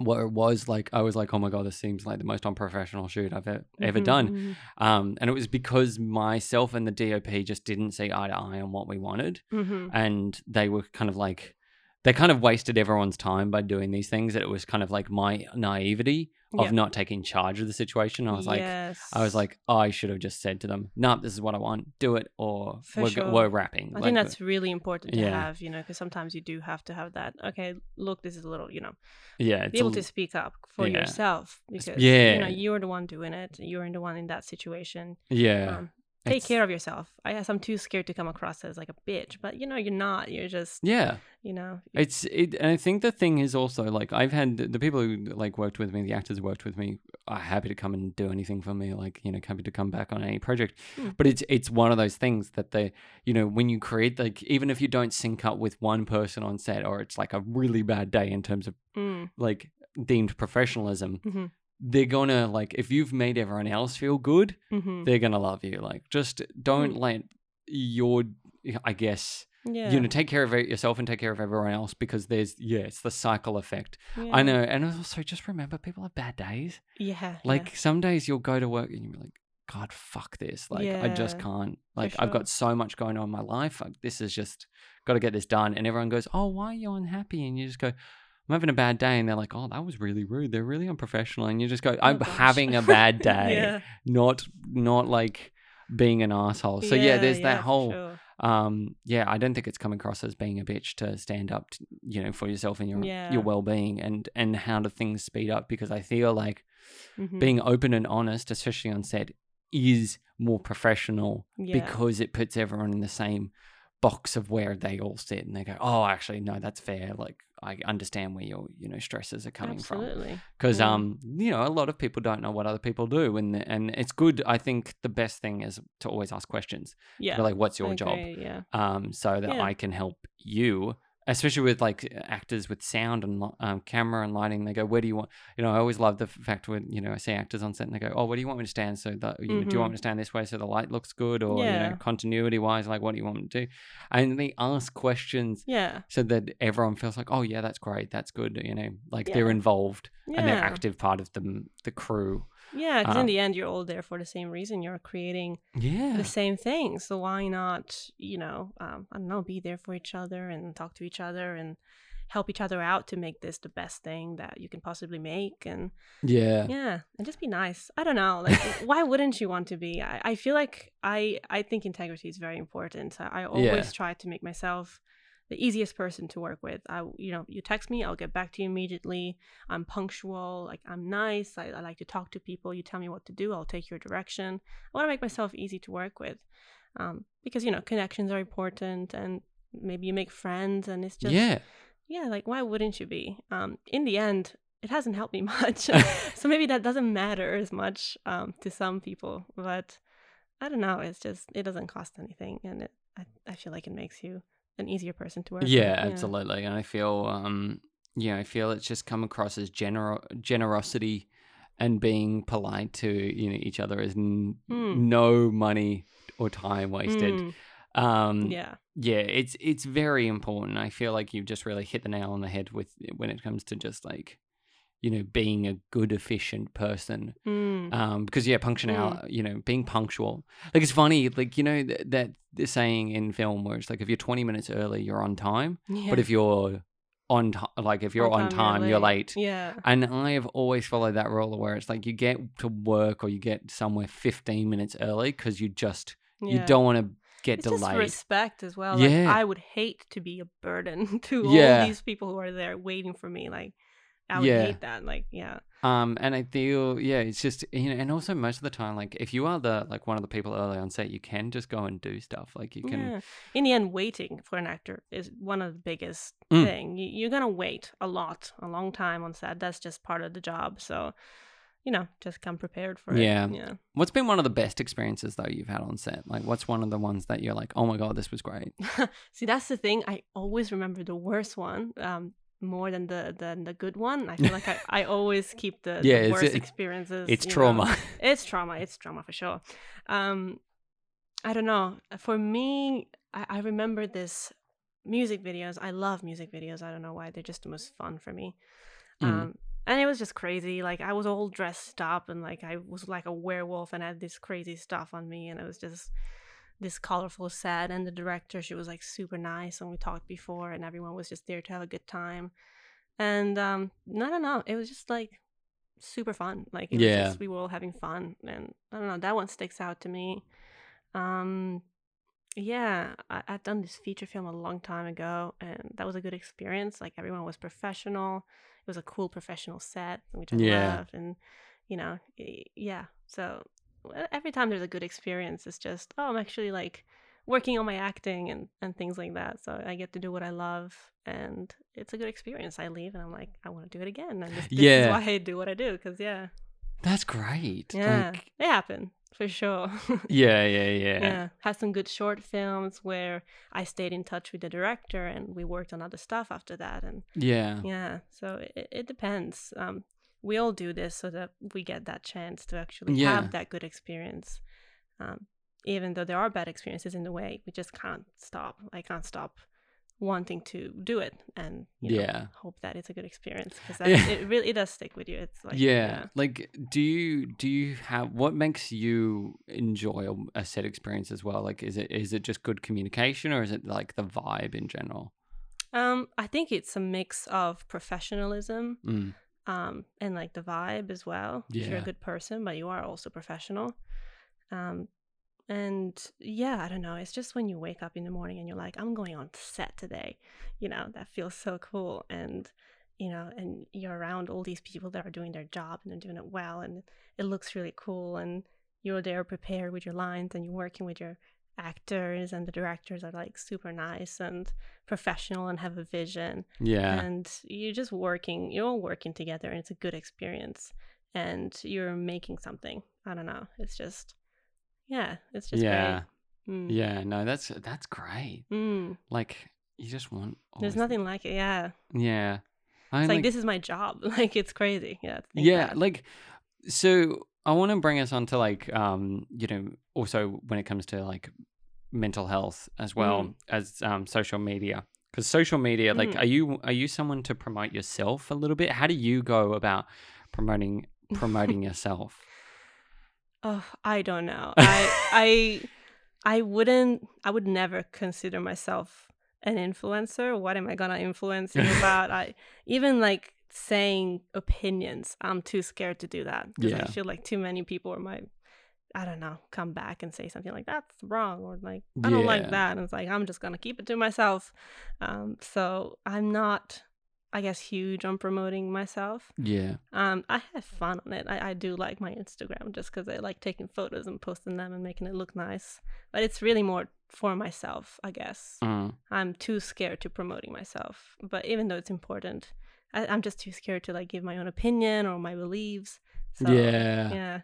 where it was like, I was like, oh my God, this seems like the most unprofessional shoot I've ever Mhm, done. mhm, Um, and it was because myself and the DOP just didn't see eye to eye on what we wanted. mhm. And they were kind of like, they kind of wasted everyone's time by doing these things. That it was kind of like my naivety of Yeah. not taking charge of the situation. I was like. I was like, oh, I should have just said to them, "No, this is what I want. Do it," or For we're, sure. we're wrapping. I Like, think that's really important to yeah. have, you know, because sometimes you do have to have that. Okay, look, this is a little, you know, yeah, be able a- to speak up for yeah. yourself because you know yeah. you're the one doing it. You're the one in that situation. yeah. Um, take It's- care of yourself. I guess I'm too scared to come across as like a bitch, but you know, you're not. You're just, Yeah, you know, it's it, and I think the thing is also like I've had the people who like worked with me, the actors who worked with me, are happy to come and do anything for me, like you know, happy to come back on any project. Hmm. But it's it's one of those things that they, you know, when you create like even if you don't sync up with one person on set, or it's like a really bad day in terms of mm, like deemed professionalism, Mhm. They're gonna like if you've made everyone else feel good, hmm they're gonna love you. Like just don't Mm. let your, I guess, yeah, you know, take care of yourself and take care of everyone else because there's yeah, it's the cycle effect. I know, and also just remember people have bad days. yeah, Like some days you'll go to work and you'll be like, God, fuck this. Like I just can't. Like I've got so much going on in my life. Like, this is just got to get this done. And everyone goes, Oh, why are you unhappy? And you just go. I'm having a bad day, and they're like, "Oh, that was really rude. They're really unprofessional." And you just go, "I'm Oh, having a bad day, yeah. not not like being an asshole." So yeah, there's yeah, that whole sure. um yeah i don't think it's come across as being a bitch to stand up to, you know for yourself and your your well-being and and how do things speed up because i feel like Mhm. being open and honest especially on set is more professional because it puts everyone in the same box of where they all sit and they go oh actually no that's fair like i understand where your you know stresses are coming from Absolutely. because Yeah. um you know a lot of people don't know what other people do and and it's good i think the best thing is to always ask questions Yeah. Like what's your I job Yeah. um, so that Yeah. I can help you, especially with like actors with sound and um, camera and lighting. They go, "Where do you want?" You know, I always love the fact when you know I see actors on set and they go, "Oh, where do you want me to stand?" So that you know, do you want me to stand this way so the light looks good, or you Mm-hmm. Know, continuity wise, like what do you want me to do? And they ask questions Yeah. so that everyone feels like, "Oh, yeah, that's great, that's good." You know, like they're involved Yeah. and they're active part of the the crew. Yeah, because Um, in the end, you're all there for the same reason. You're creating Yeah, the same thing. So why not, you know, um, I don't know, be there for each other and talk to each other and help each other out to make this the best thing that you can possibly make. And yeah, yeah, and just be nice. I don't know, like why wouldn't you want to be? I, I feel like I I think integrity is very important. I, I always Yeah. try to make myself the easiest person to work with. I you know, you text me, I'll get back to you immediately. I'm punctual, like I'm nice. I, I like to talk to people. You tell me what to do, I'll take your direction. I want to make myself easy to work with. Um, because you know, connections are important and maybe you make friends and it's just yeah. yeah, like why wouldn't you be? Um, in the end, it hasn't helped me much, so maybe that doesn't matter as much um, to some people. But I don't know. It's just it doesn't cost anything, and it I, I feel like it makes you an easier person to work. with. Yeah, absolutely. And I feel, um, yeah, I feel it's just come across as gener- generosity and being polite to you know each other is n- Mm. no money or time wasted. Mm, Um, yeah, yeah, it's it's very important. I feel like you've just really hit the nail on the head with when it comes to just like you know being a good efficient person mm, um because yeah punctual you know being punctual like it's funny like you know that, that the saying in film where it's like if you're 20 minutes early you're on time yeah. but if you're on time like if you're on, time, you're late, Yeah, and i have always followed that rule where it's like you get to work or you get somewhere 15 minutes early because you just you don't want to get It's just delayed respect as well. Like, Yeah. I would hate to be a burden to Yeah. all these people who are there waiting for me. Like, I would Yeah. hate that. Like, yeah, Um, and I feel yeah, it's just you know, and also most of the time, like if you are the like one of the people early on set, you can just go and do stuff. Like you can, Yeah. In the end, waiting for an actor is one of the biggest Mm. thing. You, you're gonna wait a lot, a long time on set. That's just part of the job. So, you know, just come prepared for Yeah. it. Yeah. What's been one of the best experiences though you've had on set? Like, what's one of the ones that you're like, oh my god, this was great. See, that's the thing. I always remember the worst one. Um, more than the than the good one. I feel like I, I always keep the, Yeah, the worst it- experiences. It's you know. trauma. it's trauma it's trauma for sure um i don't know for me I, I remember this music videos i love music videos i don't know why they're just the most fun for me Mm. um and it was just crazy like i was all dressed up and like i was like a werewolf and I had this crazy stuff on me and it was just this colorful set and the director she was like super nice and we talked before and everyone was just there to have a good time and um no no no it was just like super fun. Like it was Yeah. just, we were all having fun, and I don't know that one sticks out to me. Um, yeah, I, I'd done this feature film a long time ago, and that was a good experience. Like everyone was professional. It was a cool professional set, which I Yeah. loved, and you know, yeah. So every time there's a good experience, it's just oh, I'm actually like working on my acting and and things like that. So I get to do what I love, and it's a good experience. I leave, and I'm like, I want to do it again, and this, this Yeah. is why I do what I do. Because yeah, That's great. yeah, Like, it happened for sure. yeah, yeah, yeah. yeah had some good short films where i stayed in touch with the director and we worked on other stuff after that and Yeah. yeah so it, it depends um we all do this so that we get that chance to actually Yeah. have that good experience um even though there are bad experiences in the way we just can't stop i can't stop wanting to do it and you know, Yeah. hope that it's a good experience because Yeah. it really it does stick with you it's like yeah. Like do you do you have what makes you enjoy a, a set experience as well? Like is it is it just good communication or is it like the vibe in general? um i think it's a mix of professionalism Mm. Um, and like the vibe as well. If you're a good person, but you are also professional. Um, and yeah, I don't know. It's just when you wake up in the morning and you're like, I'm going on set today. You know, that feels so cool. And, you know, and you're around all these people that are doing their job and they're doing it well. And it looks really cool. And you're there prepared with your lines and you're working with your actors and the directors are like super nice and professional and have a vision Yeah. and you're just working you're all working together and it's a good experience and you're making something i don't know it's just yeah it's just yeah. great mm. Yeah, no, that's that's great. Mm. Like you just want there's nothing like it yeah Yeah. I it's mean, like, this is my job like it's crazy yeah yeah that. like so i want to bring us on to like um you know also when it comes to like mental health as well Mm. as um social media because social media like Mhm. are you are you someone to promote yourself a little bit how do you go about promoting promoting yourself oh i don't know i i i wouldn't i would never consider myself an influencer what am i gonna influence you about i even like saying opinions i'm too scared to do that 'cause Yeah. i feel like too many people might i don't know come back and say something like that's wrong or like i don't Yeah. like that and it's like i'm just gonna keep it to myself um so i'm not i guess huge on promoting myself yeah um, I have fun on it. I, I do like my Instagram just because I like taking photos and posting them and making it look nice. But it's really more for myself, I guess. Mm. I'm too scared to promoting myself. But even though it's important, I, I'm just too scared to like give my own opinion or my beliefs. So, yeah yeah.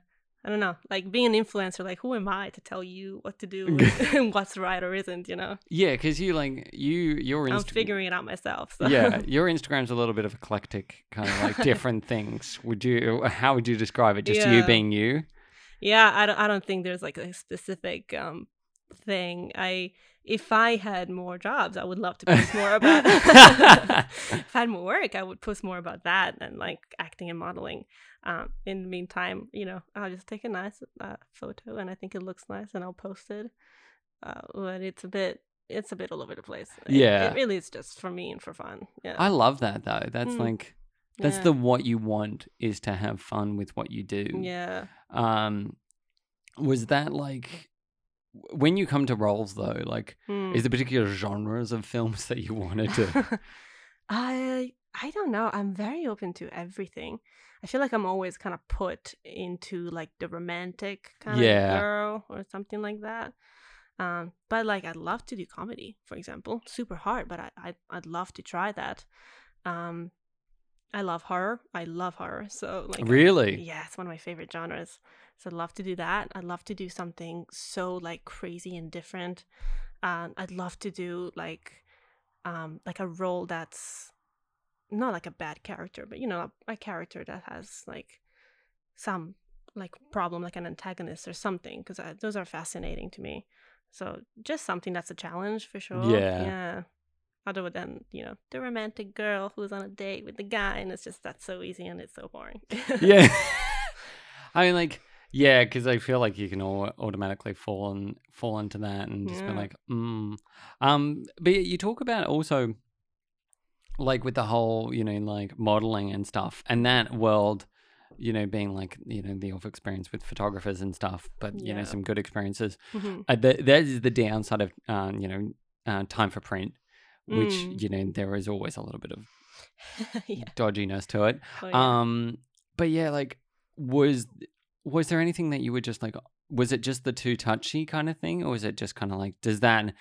I don't know. Like being an influencer, like who am I to tell you what to do and what's right or isn't? You know, yeah because you like you your I'm figuring it out myself. So. yeah your instagram's a little bit of eclectic kind of like different things would you how would you describe it just you being you Yeah, I don't I don't think there's like a specific um thing. I if I had more jobs, I would love to post more about if I had more work, I would post more about that and like acting and modeling. Um in the meantime, you know, I'll just take a nice uh, photo and I think it looks nice and I'll post it. Uh, but it's a bit it's a bit all over the place. It- Yeah. It, really is just for me and for fun. Yeah. I love that though. That's Mm. like that's yeah. the what you want is to have fun with what you do. Yeah. Um was that like when you come to roles though, like Hmm. is there particular genres of films that you wanted to I I don't know. I'm very open to everything. I feel like I'm always kind of put into like the romantic kind Yeah. of girl or something like that. Um, but like I'd love to do comedy, for example. Super hard, but I, I I'd love to try that. Um, I love horror. I love horror. So like Really? yeah, it's one of my favorite genres. So I'd love to do that. I'd love to do something so like crazy and different. Um, I'd love to do like um like a role that's not like a bad character, but you know, a, a character that has like some like problem, like an antagonist or something, because those are fascinating to me. So just something that's a challenge for sure. Yeah. Yeah. Other than you know the romantic girl who's on a date with the guy, and it's just that's so easy and it's so boring. yeah. I mean like yeah, because I feel like you can all automatically fall and fall into that and just be like, mm. um. But you talk about also, like with the whole, you know, like modeling and stuff, and that world you know, being like you know the off experience with photographers and stuff, but you know some good experiences. Mhm. Uh, th- that is the downside of um, you know uh, time for print, which Mm. you know there is always a little bit of yeah. dodginess to it. Oh, yeah. Um, but yeah, like was was there anything that you were just like was it just the too touchy kind of thing, or was it just kind of like does that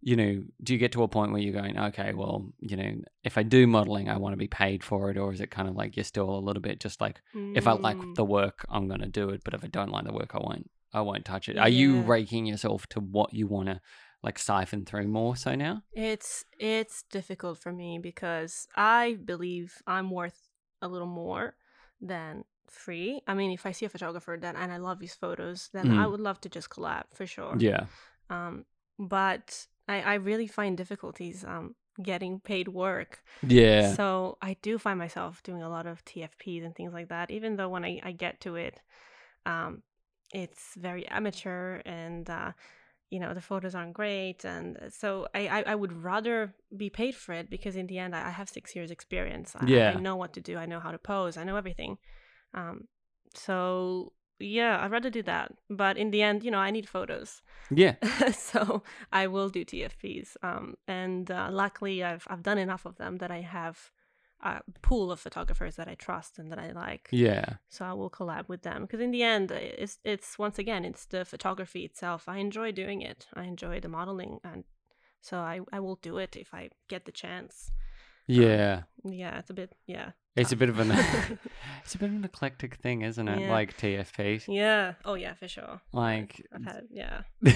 you know do you get to a point where you're going okay well you know if I do modeling I want to be paid for it, or is it kind of like you're still a little bit just like if I like Mm. the work I'm gonna do it, but if I don't like the work I won't I won't touch it. Are you raking yourself to what you want to like siphon through more so now? It's it's difficult for me because I believe I'm worth a little more than free. I mean, if I see a photographer that and I love his photos, then I Mm. would love to just collab for sure. Yeah. Um, but I I really find difficulties um getting paid work. Yeah. So I do find myself doing a lot of TFPs and things like that. Even though when I I get to it, um, it's very amateur and. Uh, you know the photos aren't great and uh, so I, I i would rather be paid for it because in the end i, I have six years experience I, Yeah. I know what to do i know how to pose i know everything um so yeah i'd rather do that but in the end you know i need photos Yeah. so i will do tfps um and uh, luckily i've i've done enough of them that i have a pool of photographers that i trust and that i like Yeah. so I will collab with them because in the end, it's it's once again it's the photography itself. I enjoy doing it. I enjoy the modeling, and so I I will do it if I get the chance. Yeah. Yeah, it's a bit yeah. It's a bit of an it's a bit of an eclectic thing, isn't it? Yeah. Like TFPs. yeah. Oh yeah, for sure. Like I've had yeah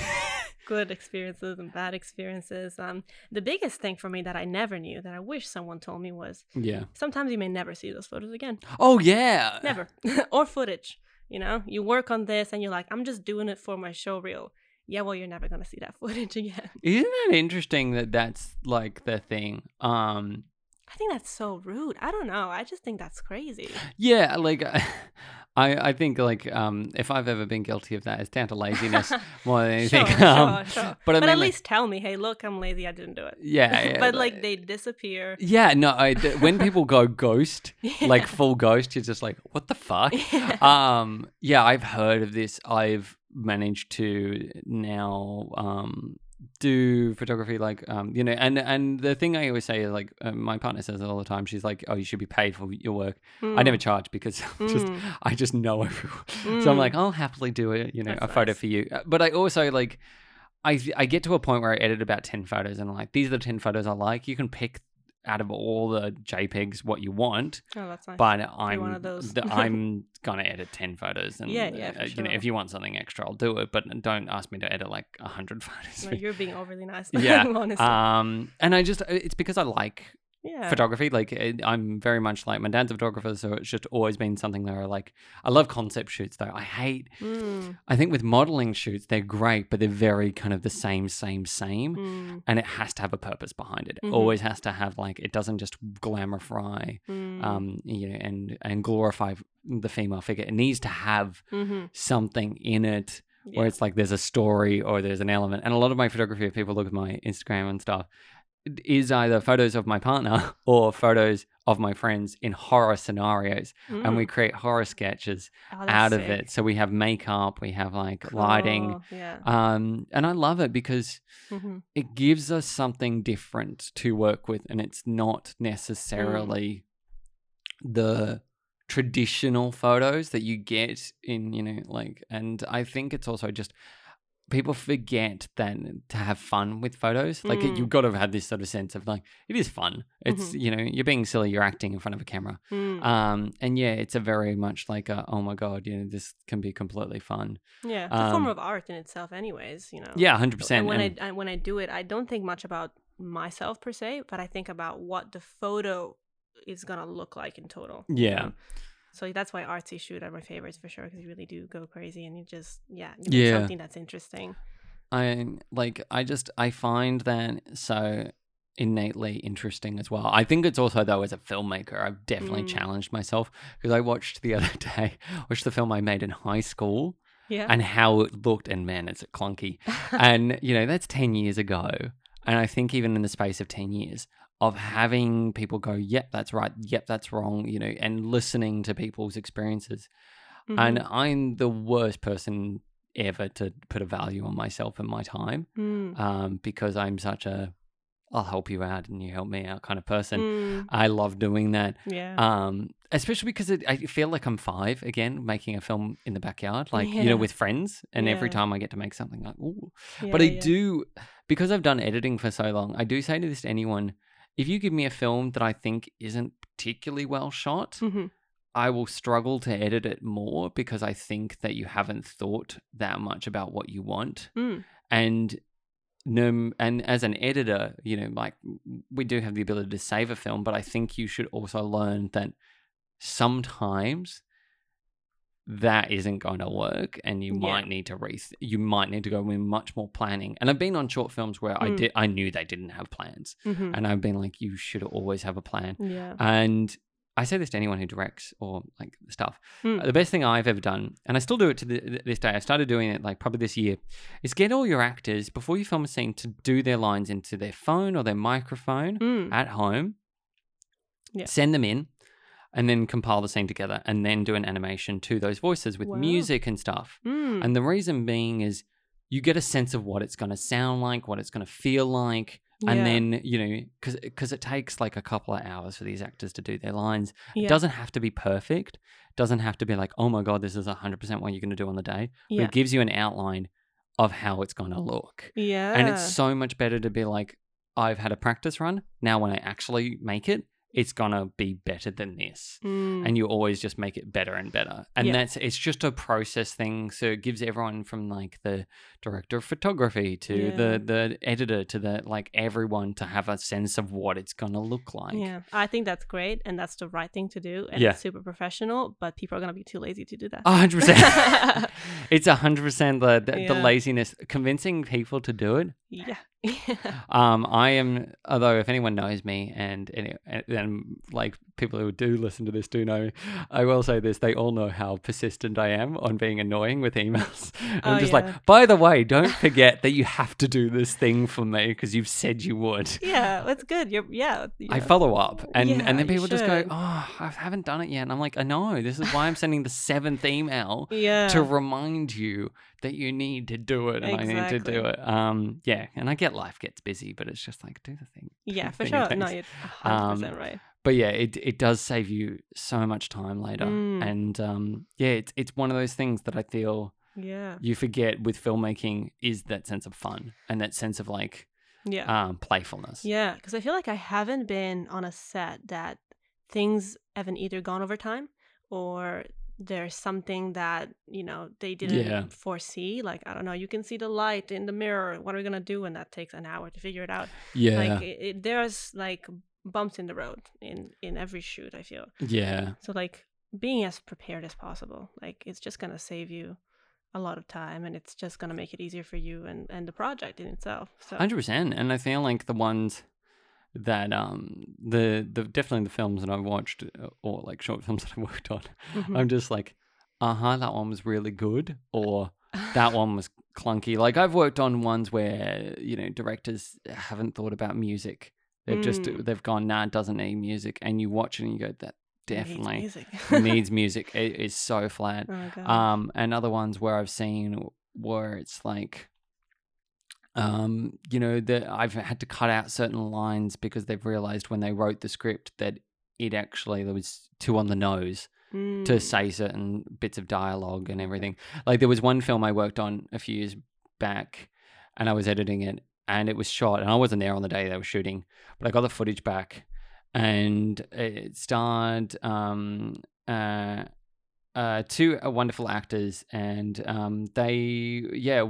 good experiences and bad experiences. Um, the biggest thing for me that I never knew that I wish someone told me was Yeah. sometimes you may never see those photos again. Oh yeah. Never. or footage. You know, you work on this and you're like, I'm just doing it for my show reel. Yeah, well, you're never gonna see that footage again. Isn't that interesting that that's like the thing? Um I think that's so rude. I don't know. I just think that's crazy. yeah, like I I think like um if I've ever been guilty of that it's down to laziness more than anything. sure, um, sure. But I But, mean at like, least tell me, hey, look, I'm lazy. I didn't do it. yeah, yeah, but like they disappear. Yeah, no, I, th- when people go ghost, like full ghost, you're just like, what the fuck? Yeah. Um, yeah, I've heard of this. I've managed to now um do photography like um you know and and the thing i always say is like uh, my partner says it all the time she's like oh you should be paid for your work i never charge because I'm just Mm. i just know everyone so i'm Mm. like i'll happily do it you know That's a photo for you Uh, but i also like I, I get to a point where I edit about 10 photos and I'm like, these are the 10 photos I like. You can pick out of all the JPEGs what you want, Oh, that's nice. but I'm one of those. the- I'm gonna edit 10 photos and Yeah, yeah, for uh, you know if you want something extra I'll do it, but don't ask me to edit like 100 photos. No, you're being overly nice. yeah. honestly. Um and I just it's because I like yeah. photography like it, I'm very much like my dad's a photographer so it's just always been something that I like. I love concept shoots though. I hate Mm, I think with modeling shoots they're great but they're very kind of the same same same mm, and it has to have a purpose behind it. It Mhm. always has to have like it doesn't just glamorify mm, um you know and and glorify the female figure. It needs to have mhm, something in it yeah. where it's like there's a story or there's an element. And a lot of my photography, if people look at my Instagram and stuff, it is either photos of my partner or photos of my friends in horror scenarios. And we Mm. create horror sketches Oh, out of it. So we have makeup, we have like lighting. Yeah. Um, and I love it because Mhm. it gives us something different to work with. And it's not Mm. necessarily the traditional photos that you get in you know like and i think it's also just people forget that to have fun with photos like Mm. you've got to have this sort of sense of like it is fun it's Mhm. you know you're being silly you're acting in front of a camera Mm. um and yeah it's a very much like a, oh my god you know this can be completely fun yeah. It's a form um, of art in itself, anyways. You know. yeah 100% And when and- I, I when I do it, I don't think much about myself per se, but I think about what the photo is gonna look like in total. you Yeah. know? So that's why artsy shoot are my favorites for sure because you really do go crazy and you just yeah you Yeah. something that's interesting. I like I just I find that so innately interesting as well. I think it's also though as a filmmaker, I've definitely Mm. challenged myself because I watched the other day, watched the film I made in high school Yeah. and how it looked and man, it's clunky. and you know, that's 10 years ago. And I think even in the space of 10 years, of having people go, yep, that's right, yep, that's wrong, you know, and listening to people's experiences. And Mhm. I'm the worst person ever to put a value on myself and my time Mm. um, because I'm such a I'll help you out and you help me out kind of person. Mm. I love doing that. Yeah. Um, especially because it, I feel like I'm five again, making a film in the backyard, like you know, with friends. And every time I get to make something, like, ooh. yeah, But I yeah. do because I've done editing for so long. I do say to this to anyone: if you give me a film that I think isn't particularly well shot, Mhm. I will struggle to edit it more because I think that you haven't thought that much about what you want Mm. and no, and as an editor, you know, like we do have the ability to save a film, but I think you should also learn that sometimes that isn't going to work, and you Yeah. might need to re. You might need to go in much more planning. And I've been on short films where I Mm. did, I knew they didn't have plans, Mhm. and I've been like, you should always have a plan. Yeah. And I say this to anyone who directs or like stuff. Mm. The best thing I've ever done, and I still do it to the, this day, I started doing it like probably this year, is get all your actors before you film a scene to do their lines into their phone or their microphone Mm. at home. Yeah. Send them in and then compile the scene together and then do an animation to those voices with Wow. music and stuff. Mm. And the reason being is you get a sense of what it's going to sound like, what it's going to feel like. And then, you know, because it takes like a couple of hours for these actors to do their lines. yeah. It doesn't have to be perfect. It Doesn't have to be like, oh my god, this is hundred percent what you're going to do on the day. But yeah. it gives you an outline of how it's going to look, yeah. and it's so much better to be like, I've had a practice run. Now when I actually make it, it's gonna be better than this. Mm. And you always just make it better and better, and Yeah. that's it's just a process thing. So it gives everyone from like the director of photography to Yeah. the the editor to the like everyone to have a sense of what it's gonna look like. yeah, I think that's great, and that's the right thing to do, and Yeah. it's super professional. But people are gonna be too lazy to do that. A hundred percent. It's a hundred percent the the, the laziness. Convincing people to do it. yeah, Um, I am. Although, if anyone knows me, and and, and like people who do listen to this do know, I will say this: they all know how persistent I am on being annoying with emails. And I'm Oh, just yeah. like, by the way, don't forget that you have to do this thing for me because you've said you would. yeah, that's good. You're yeah. I follow up, and Yeah, and then people just go, "Oh, I haven't done it yet," and I'm like, "I know. This is why I'm sending the seventh email." to remind you that you need to do it and I need to do it. Um, yeah, and I get life gets busy, but it's just like do the thing. yeah, for thing sure. No, you're hundred Um, right. But yeah, it it does save you so much time later, Mm. and um, yeah, it's it's one of those things that I feel Yeah, you forget with filmmaking is that sense of fun and that sense of like yeah. um playfulness. Yeah, because I feel like I haven't been on a set that things haven't either gone over time or there's something that you know they didn't Yeah. foresee. Like I don't know, you can see the light in the mirror. What are we gonna do? And that takes an hour to figure it out. yeah, Like it, it, there's like bumps in the road in in every shoot. I feel yeah. so like being as prepared as possible. Like it's just gonna save you a lot of time and it's just gonna make it easier for you and and the project in itself. So Hundred percent, and I feel like the ones that um the the definitely the films that I've watched uh, or like short films that I've worked on, Mhm. I'm just like, uh huh, that one was really good, or that one was clunky. Like I've worked on ones where you know directors haven't thought about music. They've just Mm. they've gone, nah, it doesn't need music, and you watch it and you go, that It needs definitely music. needs music. It is so flat. Oh. Um, and other ones where I've seen where it's like, um, you know, that I've had to cut out certain lines because they've realized when they wrote the script that it actually there was too on the nose to Mm. say certain bits of dialogue and everything. Like there was one film I worked on a few years back, and I was editing it, and it was shot, and I wasn't there on the day they were shooting, but I got the footage back, and it starred um, uh, uh, two uh, wonderful actors, and um, they, yeah,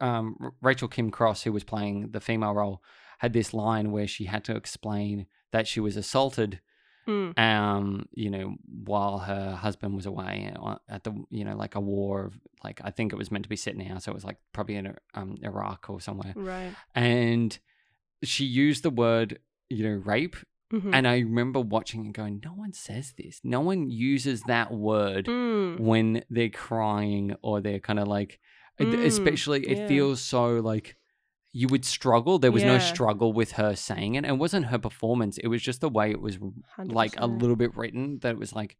um, Rachel Kim Cross, who was playing the female role, had this line where she had to explain that she was assaulted Mm. um you know while her husband was away uh, at the you know like a war of like i think it was meant to be set now so it was like probably in um iraq or somewhere Right. and she used the word you know rape Mhm. and i remember watching and going no one says this no one uses that word Mm. when they're crying or they're kind of like Mm, especially it yeah. feels so like you would struggle. There was no Yeah. struggle with her saying it. It wasn't her performance. It was just the way it was like a 100%. little bit written that it was like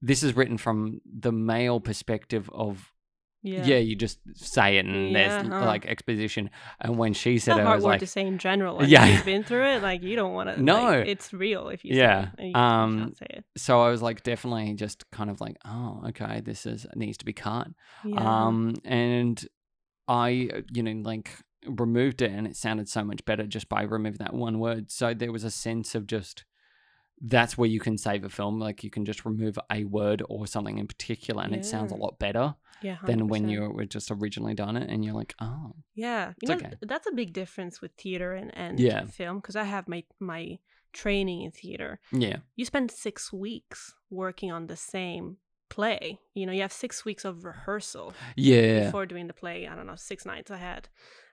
this is written from the male perspective of yeah, you just say it and there's Yeah, huh. like exposition. And when she said it, I hard was word like, to say in general. Like, Yeah. yeah, you've been through it. Like you don't want to. No. it's real if you. Yeah, say it. You, you um, can't say it. so I was like definitely just kind of like, oh, okay, this is needs to be cut. Yeah. Um, and I, you know, like removed it and it sounded so much better just by removing that one word. So there was a sense of just that's where you can save a film. Like you can just remove a word or something in particular and it sounds a lot better yeah. than when you were just originally done it and you're like, oh, Yeah, you know okay. that's a big difference with theater and and Yeah. film because I have my my training in theater. yeah. You spend six weeks working on the same play. You know, you have six weeks of rehearsal Yeah. before doing the play. I don't know, six nights I had.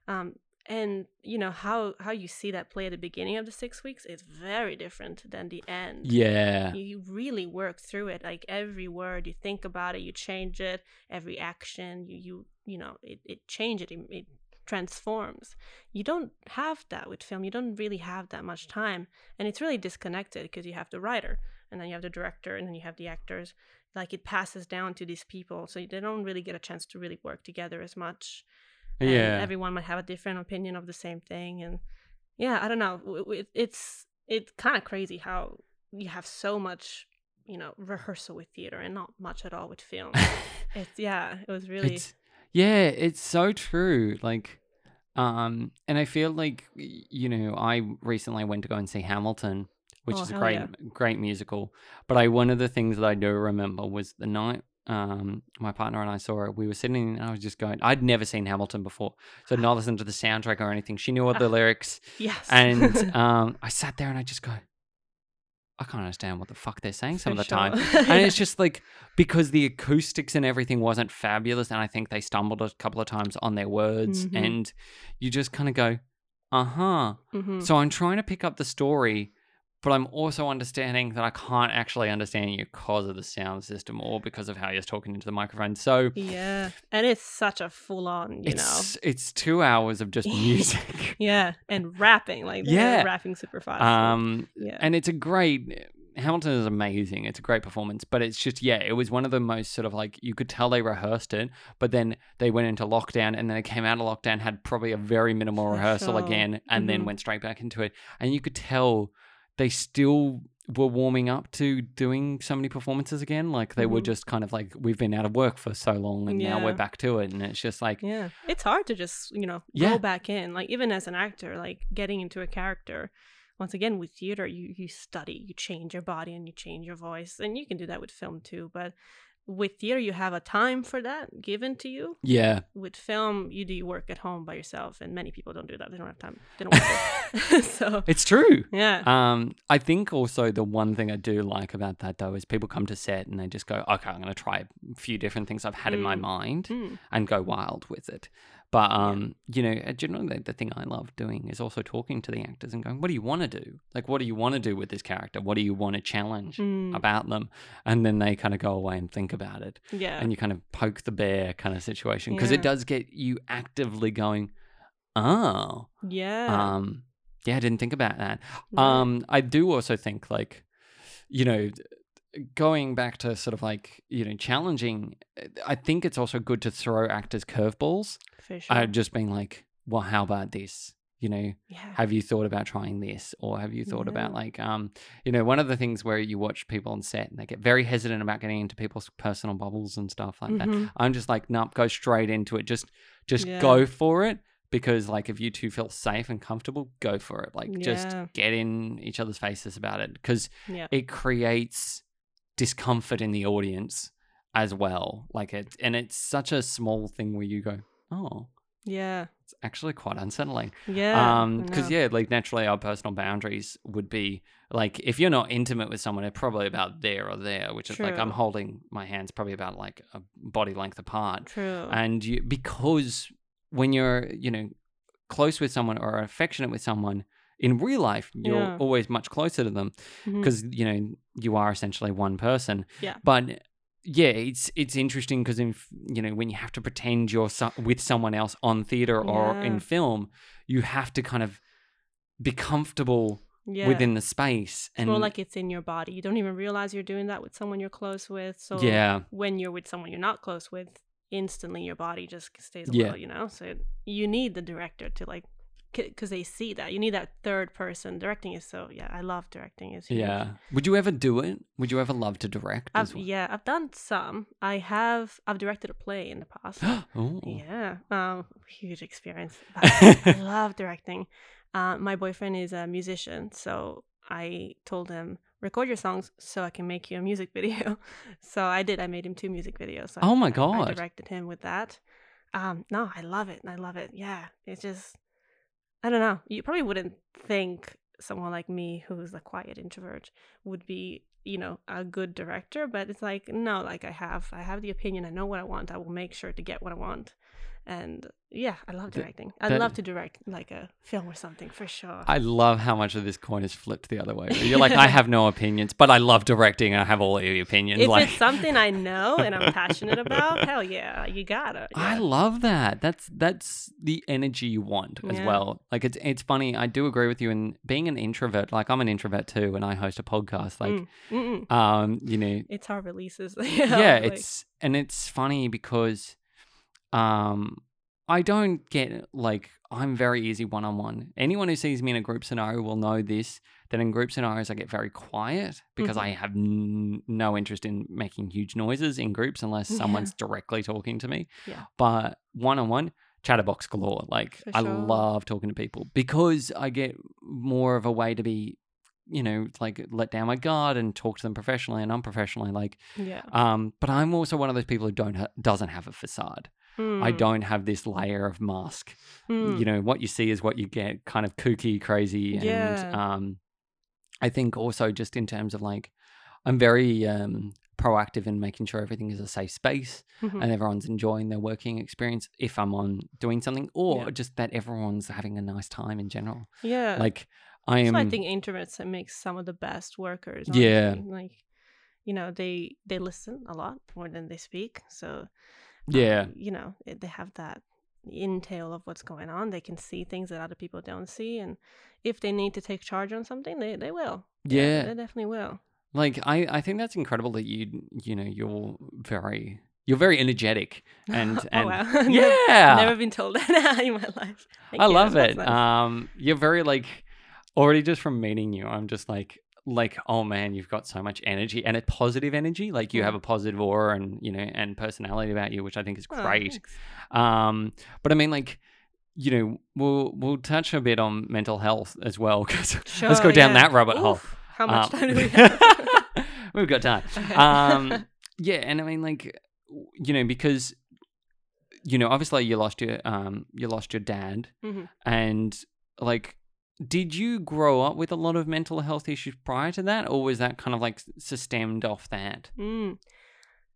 Um, and you know how how you see that play at the beginning of the six weeks is very different than the end. Yeah. You, you really work through it. Like every word, you think about it, you change it. Every action, you you you know, it it changes it. It, it transforms. You don't have that with film. You don't really have that much time, and it's really disconnected because you have the writer, and then you have the director, and then you have the actors. Like it passes down to these people, so they don't really get a chance to really work together as much. And Yeah. everyone might have a different opinion of the same thing, and yeah, I don't know. It- It's it's kind of crazy how you have so much, you know, rehearsal with theater and not much at all with film. it's yeah, it was really It's yeah, it's so true. Like, um, and I feel like you know, I recently went to go and see Hamilton, which Oh, is a great, yeah. great musical. But I one of the things that I do remember was the night um my partner and I saw it. We were sitting and I was just going. I'd never seen Hamilton before, so I'd not listened to the soundtrack or anything. She knew all the lyrics, yes, and um, I sat there and I just go. I can't understand what the fuck they're saying some For of the time sure. and it's just like because the acoustics and everything wasn't fabulous and i think they stumbled a couple of times on their words Mhm. and you just kind of go uh-huh Mhm. so i'm trying to pick up the story but i'm also understanding that i can't actually understand you because of the sound system or because of how you're talking into the microphone so yeah, and it's such a full on, you know, it's it's two hours of just music yeah, and rapping like Yeah. rapping super fast. um yeah, and it's a great Hamilton is amazing. It's a great performance, but it's just yeah, it was one of the most sort of like you could tell they rehearsed it, but then they went into lockdown and then they came out of lockdown had probably a very minimal rehearsal sure. again and then Mhm. went straight back into it. And you could tell they still were warming up to doing so many performances again. Like they were Mhm. just kind of like we've been out of work for so long and now we're back to it and it's just like yeah, it's hard to just you know Yeah. go back in. Like even as an actor, like getting into a character. Once again, with theater, you you study, you change your body, and you change your voice, and you can do that with film too. But with theater, you have a time for that given to you. yeah. With film, you do your work at home by yourself, and many people don't do that. They don't have time. They don't to. so It's true. yeah, Um, I think also the one thing I do like about that though is people come to set and they just go, okay, I'm going to try a few different things I've had in my Mm. mind Mm. and go wild with it. But um, you know, uh, generally the, the thing I love doing is also talking to the actors and going, what do you want to do? Like, what do you want to do with this character? What do you want to challenge Mm. about them? And then they kind of go away and think about it, yeah, and you kind of poke the bear kind of situation because Yeah. it does get you actively going, oh, yeah. um, yeah, I didn't think about that. Um, I do also think like, you know, going back to sort of like you know challenging. I think it's also good to throw actors curveballs. for sure. Uh, just being like, well, how about this? You know, yeah, have you thought about trying this, or have you thought about like, um, you know, one of the things where you watch people on set and they get very hesitant about getting into people's personal bubbles and stuff like that. Mhm. I'm just like, nope, go straight into it. Just, just Yeah. go for it because like if you two feel safe and comfortable, go for it. Like just get in each other's faces about it because yeah, it creates discomfort in the audience as well. Like it, and it's such a small thing where you go, oh, yeah, it's actually quite unsettling. yeah. Um, because know. yeah, like naturally our personal boundaries would be like if you're not intimate with someone, it's probably about there or there, which is like I'm holding my hands probably about like a body length apart True. and you because when you're you know close with someone or affectionate with someone in real life you're Yeah. always much closer to them because you know you are essentially one person Yeah. but yeah, it's it's interesting because in you know when you have to pretend you're so- with someone else on theater or Yeah. in film, you have to kind of be comfortable Yeah. within the space it's and more like it's in your body. You don't even realize you're doing that with someone you're close with. So yeah, when you're with someone you're not close with, instantly your body just stays a Yeah. little, you know? So you need the director to like, because they see that. You need that third person. Directing is so, yeah, I love directing. Huge. yeah. Would you ever do it? Would you ever love to direct? I've, well? yeah, I've done some. I have, I've directed a play in the past. oh, Yeah, um, huge experience. I love directing. Uh, my boyfriend is a musician, so I told him record your songs so I can make you a music video. so I did. I made him two music videos. So Oh my I- I God. directed him with that. Um, no, I love it. I love it. Yeah, it's just I don't know. You probably wouldn't think someone like me, who's a quiet introvert, would be you know a good director but it's like no like i have i have the opinion. I know what i want. I will make sure to get what i want and yeah i love directing i'd that- love to direct like a film or something for sure I love how much of this coin is flipped the other way. You're like, I have no opinions, but I love directing. and I have all the opinions. if like, it's something i know and i'm passionate about hell yeah you gotta I love that. That's that's the energy you want as Yeah. well. Like it's it's funny. I do agree with you. And being an introvert, like I'm an introvert too, and I host a podcast. Like, Mm, um, you know, it's our releases yeah, like- it's and it's funny because, um, I don't get like I'm very easy one on one. Anyone who sees me in a group scenario will know this. That in group scenarios I get very quiet because Mhm. I have n- no interest in making huge noises in groups unless Yeah. someone's directly talking to me. Yeah. But one on one, chatterbox galore. Like For I love talking to people because I get more of a way to be, you know, like let down my guard and talk to them professionally and unprofessionally. Like, yeah um, but I'm also one of those people who don't ha- doesn't have a facade. I Mm, don't have this layer of mask. mm, You know, what you see is what you get. Kind of kooky, crazy, and Yeah. um, I think also just in terms of like, I'm very um proactive in making sure everything is a safe space mhm. and everyone's enjoying their working experience if I'm on doing something, or Yeah. just that everyone's having a nice time in general. yeah Like I am, So I think introverts that makes some of the best workers. Yeah. like you know they they listen a lot more than they speak. So yeah, um, you know it- they have that intel of what's going on. They can see things that other people don't see, and if they need to take charge on something, they they will. yeah. they definitely will. Like I, I think that's incredible that you, you know, you're very, you're very energetic and oh and wow, Never- yeah, never been told that in my life. Thank I you. love That's it. nice. Um, you're very like already just from meeting you, I'm just like like oh man, you've got so much energy and a positive energy. Like you have a positive aura and you know and personality about you, which I think is Oh, great. thanks. Um, but I mean like. You know, we'll we'll touch a bit on mental health as well because let's go down yeah. that rabbit hole. How much Um, time do we have? We've got time. Okay. Um, yeah, and I mean, like, you know, because you know, obviously, you lost your um, you lost your dad, Mhm. and like, did you grow up with a lot of mental health issues prior to that, or was that kind of like stemmed off that? Mm,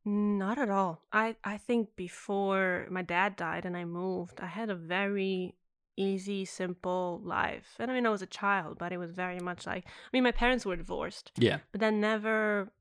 not at all. I I think before my dad died and I moved, I had a very easy, simple life. And I mean, I was a child, but it was very much like I mean, my parents were divorced, Yeah, but that never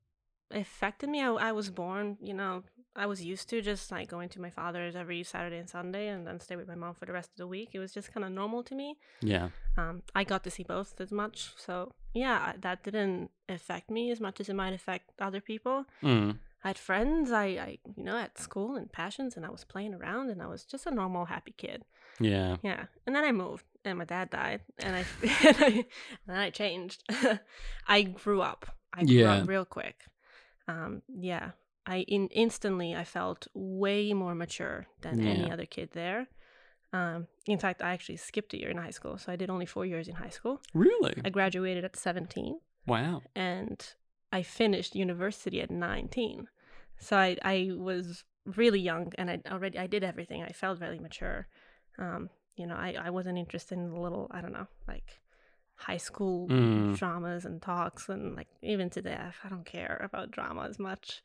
affected me. I, I was born, you know, I was used to just like going to my father's every Saturday and Sunday, and then stay with my mom for the rest of the week. It was just kind of normal to me. yeah, Um, I got to see both as much, so yeah, that didn't affect me as much as it might affect other people. mm, I had friends, I, I, you know, at school and passions, and I was playing around, and I was just a normal, happy kid. yeah, Yeah. And then I moved, and my dad died, and I, and, I, and then I changed. I grew up. I grew Yeah. up real quick. Um, yeah. I in instantly I felt way more mature than any other kid there. Um, in fact, I actually skipped a year in high school, so I did only four years in high school. really, I graduated at seventeen wow, and I finished university at 19. So I, I was really young and I already I did everything. I felt really mature. Um, you know, I, I wasn't interested in the little, I don't know, like high school Mm. dramas and talks and like even today I don't care about drama as much.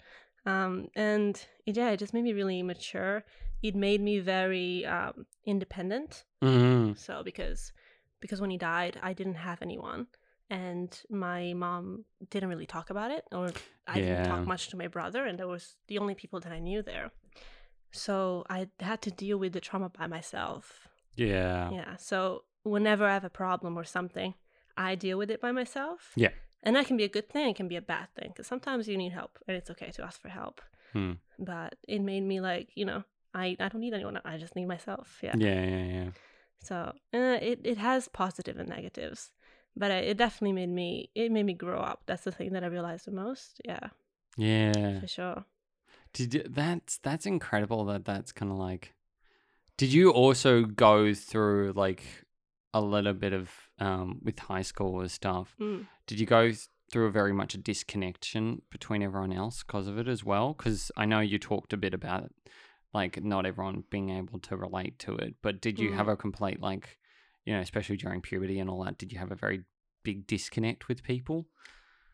Um, and it, yeah, it just made me really mature. It made me very um, independent. mm, So because because when he died, I didn't have anyone, and my mom didn't really talk about it, or I didn't talk much to my brother, and that was the only people that I knew there. So I had to deal with the trauma by myself. Yeah. Yeah. So whenever I have a problem or something, I deal with it by myself. Yeah. And that can be a good thing. It can be a bad thing because sometimes you need help and it's okay to ask for help. Hmm. But it made me like, you know, I, I don't need anyone. I just need myself. Yeah. Yeah. Yeah. Yeah. So uh, it, it has positive and negatives. But it definitely made me, it made me grow up. That's the thing that I realized the most. Yeah, Yeah. for sure. Did you, that's that's incredible that that's kind of like. Did you also go through like a little bit of um with high school and stuff? Mm. Did you go through a very much a disconnection between everyone else because of it as well? Because I know you talked a bit about it, like not everyone being able to relate to it, but did you Mm. have a complete like, you know, especially during puberty and all that? Did you have a very big disconnect with people?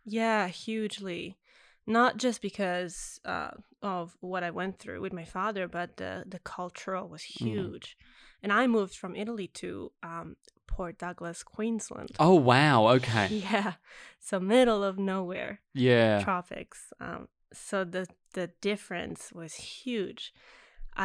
Yeah, hugely. Not just because uh, of what I went through with my father, but the the cultural was huge. And I moved from Italy to um, Port Douglas, Queensland. Oh wow! Okay. Yeah, so middle of nowhere, Yeah. tropics. Um, so the the difference was huge.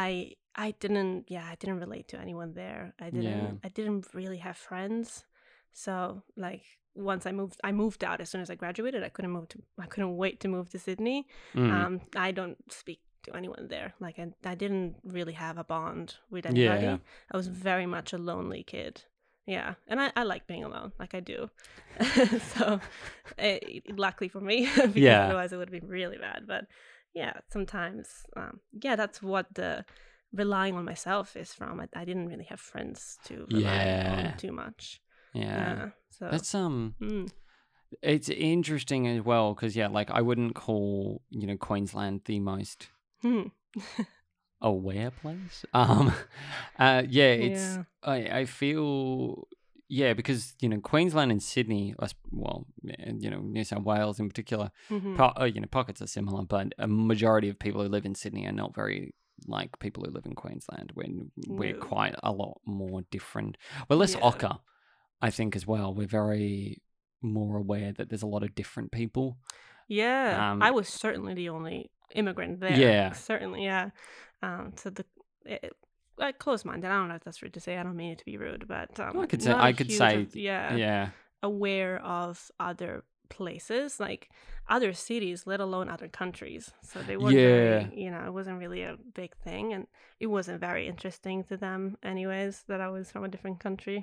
I I didn't yeah I didn't relate to anyone there. I didn't Yeah. I didn't really have friends. So like once I moved I moved out as soon as I graduated. I couldn't move to I couldn't wait to move to Sydney. Mm. Um I don't speak to anyone there. Like I, I didn't really have a bond with anybody. Yeah. I was very much a lonely kid. Yeah, and I, I like being alone, like I do. so, eh, luckily for me, because Yeah. otherwise it would be really bad. But yeah, sometimes, um, yeah, that's what the relying on myself is from. I, I didn't really have friends to rely Yeah. on too much. yeah. Yeah, so That's um. mm, It's interesting as well because yeah, like I wouldn't call you know Queensland the most hmm. aware place. Um, uh, yeah, it's Yeah. I I feel yeah because you know Queensland and Sydney, well, you know New South Wales in particular, Mhm. po- uh, you know pockets are similar, but a majority of people who live in Sydney are not very like people who live in Queensland. When we're No. quite a lot more different. We're less Yeah. ochre, I think, as well. We're very more aware that there's a lot of different people. Yeah, Um, I was certainly the only immigrant there. Yeah. certainly. Yeah. Um, so the it, close-minded. I don't know if that's rude to say. I don't mean it to be rude, but um, I could say- I could say- of- yeah, yeah. aware of other places, like other cities, let alone other countries. So they weren't Yeah. very, you know, it wasn't really a big thing, and it wasn't very interesting to them, anyways, that I was from a different country.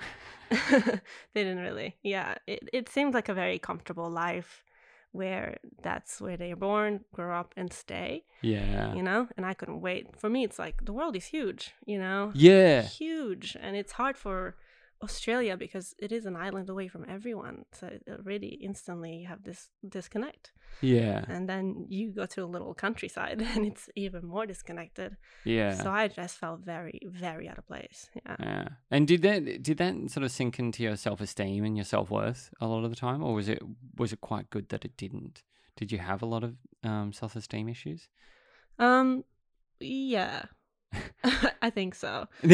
they didn't really, yeah. It it seemed like a very comfortable life, where that's where they're born, grow up, and stay. Yeah. You know, and I couldn't wait. For me, it's like the world is huge. You know, Yeah. huge and it's hard for australia because it is an island away from everyone so it already instantly you have this disconnect Yeah. and then you go to a little countryside and it's even more disconnected Yeah. so i just felt very very out of place yeah yeah. And did that did that sort of sink into your self esteem and your self worth a lot of the time, or was it was it quite good that it didn't? Did you have a lot of um, self esteem issues? um yeah i think so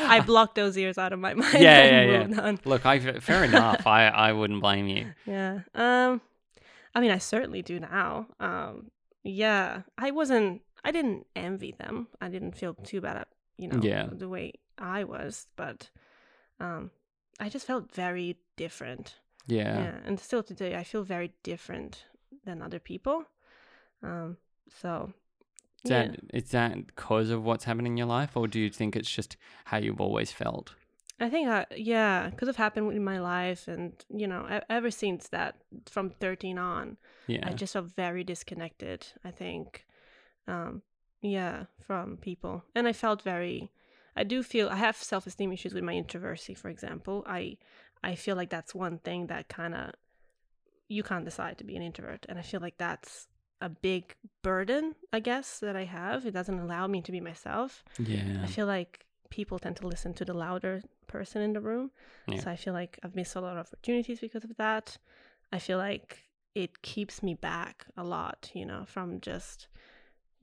i blocked those years out of my mind Yeah, yeah, yeah. on. Look, I fair enough. I I wouldn't blame you. Yeah. Um I mean I certainly do now. Um yeah. I wasn't I didn't envy them. I didn't feel too bad at, you know, Yeah. the way I was, but um I just felt very different. Yeah. Yeah. And still today I feel very different than other people. Um so Is yeah. that is that because of what's happening in your life, or do you think it's just how you've always felt? I think, I, yeah, could have happened in my life, and you know, ever since that, from thirteen on, Yeah. I just felt very disconnected. I think, um, yeah, from people, and I felt very. I do feel I have self esteem issues with my introversy. For example, I I feel like that's one thing that kind of you can't decide to be an introvert, and I feel like that's a big burden. I guess that I have. It doesn't allow me to be myself. yeah. I feel like people tend to listen to the louder person in the room. Yeah. So I feel like I've missed a lot of opportunities because of that. I feel like it keeps me back a lot, you know, from just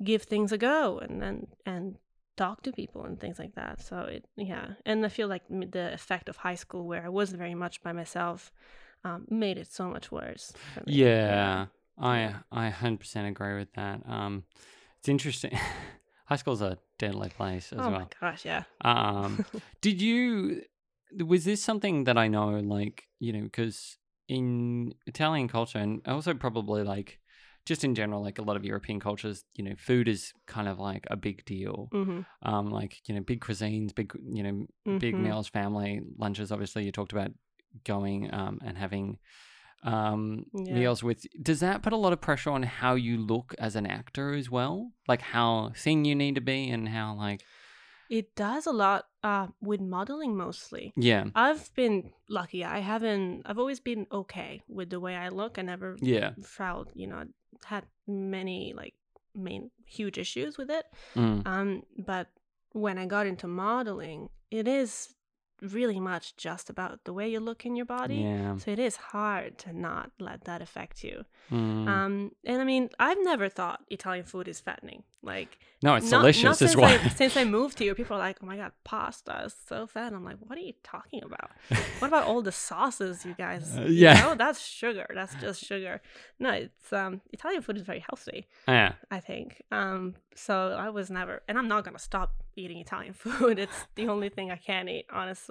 give things a go and and and talk to people and things like that. So it yeah, and I feel like the effect of high school where I was very much by myself, um, made it so much worse. Yeah, I I hundred percent agree with that. Um, it's interesting. High school's a deadly place as Oh my well. gosh, yeah. Um, did you? Was this something that I know, like you know, because in Italian culture and also probably like just in general, like a lot of European cultures, you know, food is kind of like a big deal. hmm Um, like you know, big cuisines, big you know, big Mhm. meals, family lunches. Obviously, you talked about going um, and having um, Yeah. meals with. Does that put a lot of pressure on how you look as an actor as well? Like how thin you need to be and how like It does a lot uh, with modeling mostly. yeah, I've been lucky. I haven't. I've always been okay with the way I look. I never yeah, felt, you know, had many like main huge issues with it. mm, Um, but when I got into modeling, it is really much just about the way you look in your body. yeah. So it is hard to not let that affect you. mm. Um, and I mean, I've never thought Italian food is fattening. Like, no, it's not, delicious not as since well. I, since I moved here, people are like, "Oh my god, pasta is so fat." I'm like, "What are you talking about? What about all the sauces, you guys? Uh, yeah. no, that's sugar. That's just sugar. No, it's um, Italian food is very healthy. yeah, I think. Um, so I was never, and I'm not gonna stop eating Italian food. It's the only thing I can eat, honestly.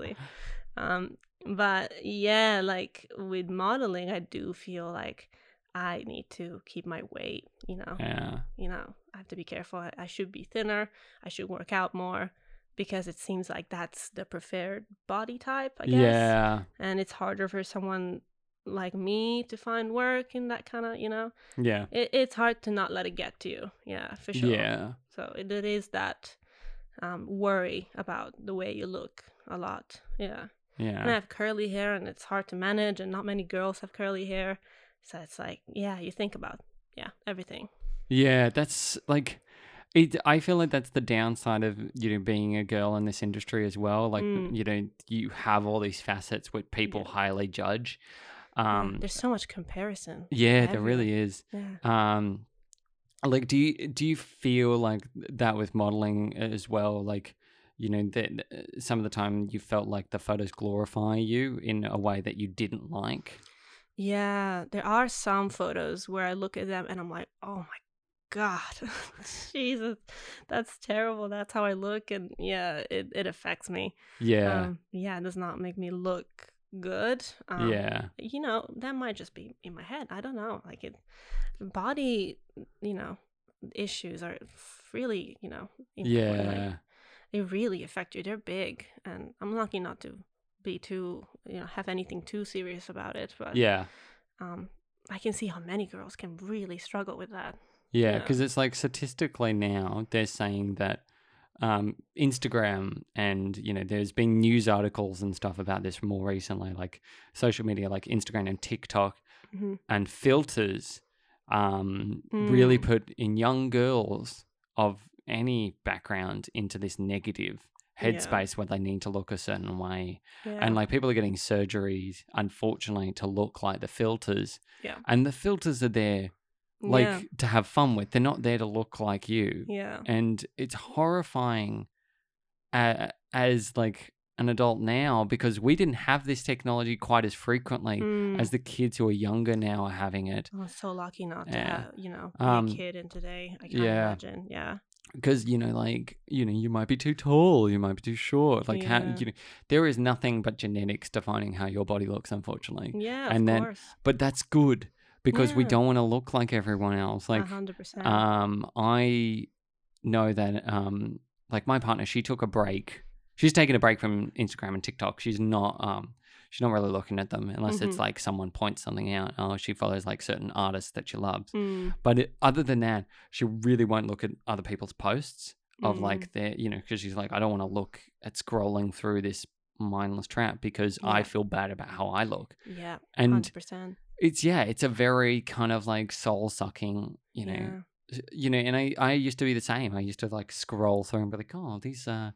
Um, but yeah, like with modeling, I do feel like I need to keep my weight. You know, yeah, you know, I have to be careful. I, I should be thinner. I should work out more because it seems like that's the preferred body type. I guess. Yeah, and it's harder for someone like me to find work in that kind of you know? Yeah, it, it's hard to not let it get to you. Yeah for sure. Yeah, so it, it is that um, worry about the way you look a lot yeah Yeah. and i have curly hair and it's hard to manage and not many girls have curly hair so it's like yeah you think about yeah everything yeah. That's like. It, I feel like that's the downside of you know being a girl in this industry as well. Like Mm. you know you have all these facets which people Yeah. highly judge. Yeah, Um, there's so much comparison yeah, there really is. yeah Um, like, do you do you feel like that with modeling as well? Like, you know, that uh, some of the time you felt like the photos glorify you in a way that you didn't like. Yeah, there are some photos where I look at them and I'm like, oh my God, Jesus, that's terrible. That's how I look. And yeah, it, it affects me. Yeah, Um, yeah, it does not make me look good. Um, yeah, You know, that might just be in my head. I don't know. Like it, body, you know, issues are really, you know, important. Like, yeah, they really affect you. They're big. And I'm lucky not to be too, you know, have anything too serious about it. But yeah, um, I can see how many girls can really struggle with that. yeah. Because it's like statistically now they're saying that um, Instagram and you know there's been news articles and stuff about this more recently, like social media, like Instagram and TikTok. hmm and filters um, really Mm. put in young girls of any background into this negative Yeah. headspace where they need to look a certain way. Yeah. And like people are getting surgeries, unfortunately, to look like the filters. Yeah. And the filters are there like yeah. to have fun with. They're not there to look like you. Yeah. And it's horrifying uh, as like an adult now because we didn't have this technology quite as frequently Mm. as the kids who are younger now are having it. I'm so lucky not to Yeah. have, you know, be Um, a kid in today. I can't yeah. imagine. Yeah. Because you know like you know you might be too tall you might be too short like how you know there is nothing but genetics defining how your body looks unfortunately. Yeah, and of then- course. but that's good because we don't want to look like everyone else like hundred percent. um i know that um like my partner she took a break. She's taken a break from instagram and tiktok. She's not um she's not really looking at them unless it's Mhm. like someone points something out oh she follows like certain artists that she loves Mm, but it, other than that, she really won't look at other people's posts of Mm. like their, you know, because she's like, I don't want to look at scrolling through this mindless trap because I feel bad about how I look. yeah. And Hundred percent. it's yeah, it's a very kind of like soul sucking, you know, Yeah. you know. And I I used to be the same. I used to like scroll through and be like, oh, these uh,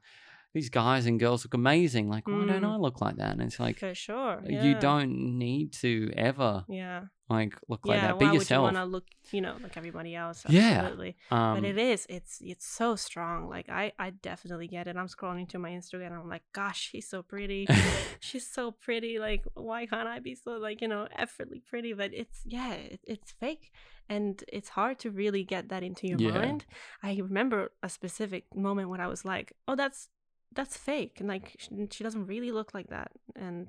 these guys and girls look amazing. Like, why don't Mm. I look like that? And it's like for sure. you don't need to ever Yeah. like look like that. Be why yourself. would you want to look, you know, like everybody else? Yeah. Absolutely. um, but it is. It's it's so strong. Like I I definitely get it. I'm scrolling to my Instagram. and I'm like, gosh, she's so pretty. she's so pretty. Like why can't I be so like you know effortlessly pretty? But it's yeah, it, it's fake, and it's hard to really get that into your Yeah. mind. I remember a specific moment when I was like, oh, that's that's fake, and like she, she doesn't really look like that, and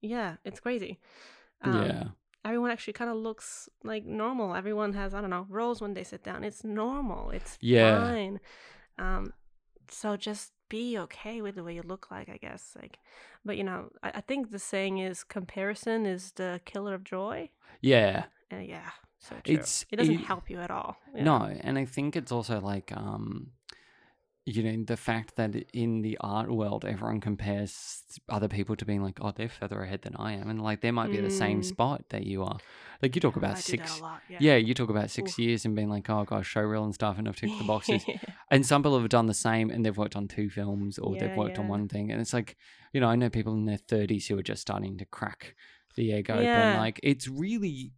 yeah, it's crazy. Um, yeah. everyone actually kind of looks like normal. Everyone has, I don't know, rolls when they sit down. It's normal. It's Yeah. fine. Um, so just be okay with the way you look like, I guess. Like, but you know, I, I think the saying is comparison is the killer of joy. Yeah. And yeah, so true. It's it doesn't it- help you at all. Yeah. No, and I think it's also like um you know, the fact that in the art world everyone compares other people to being like, Oh, they're further ahead than I am and like they might be at the same Mm. spot that you are. Like you talk I about six lot. Yeah. yeah. you talk about six Oof. years and being like, Oh gosh, show showreel and stuff and I've ticked the boxes. and some people have done the same and they've worked on two films or they've Yeah, worked on one thing. And it's like, you know, I know people in their thirties who are just starting to crack the egg open. Yeah. Like it's really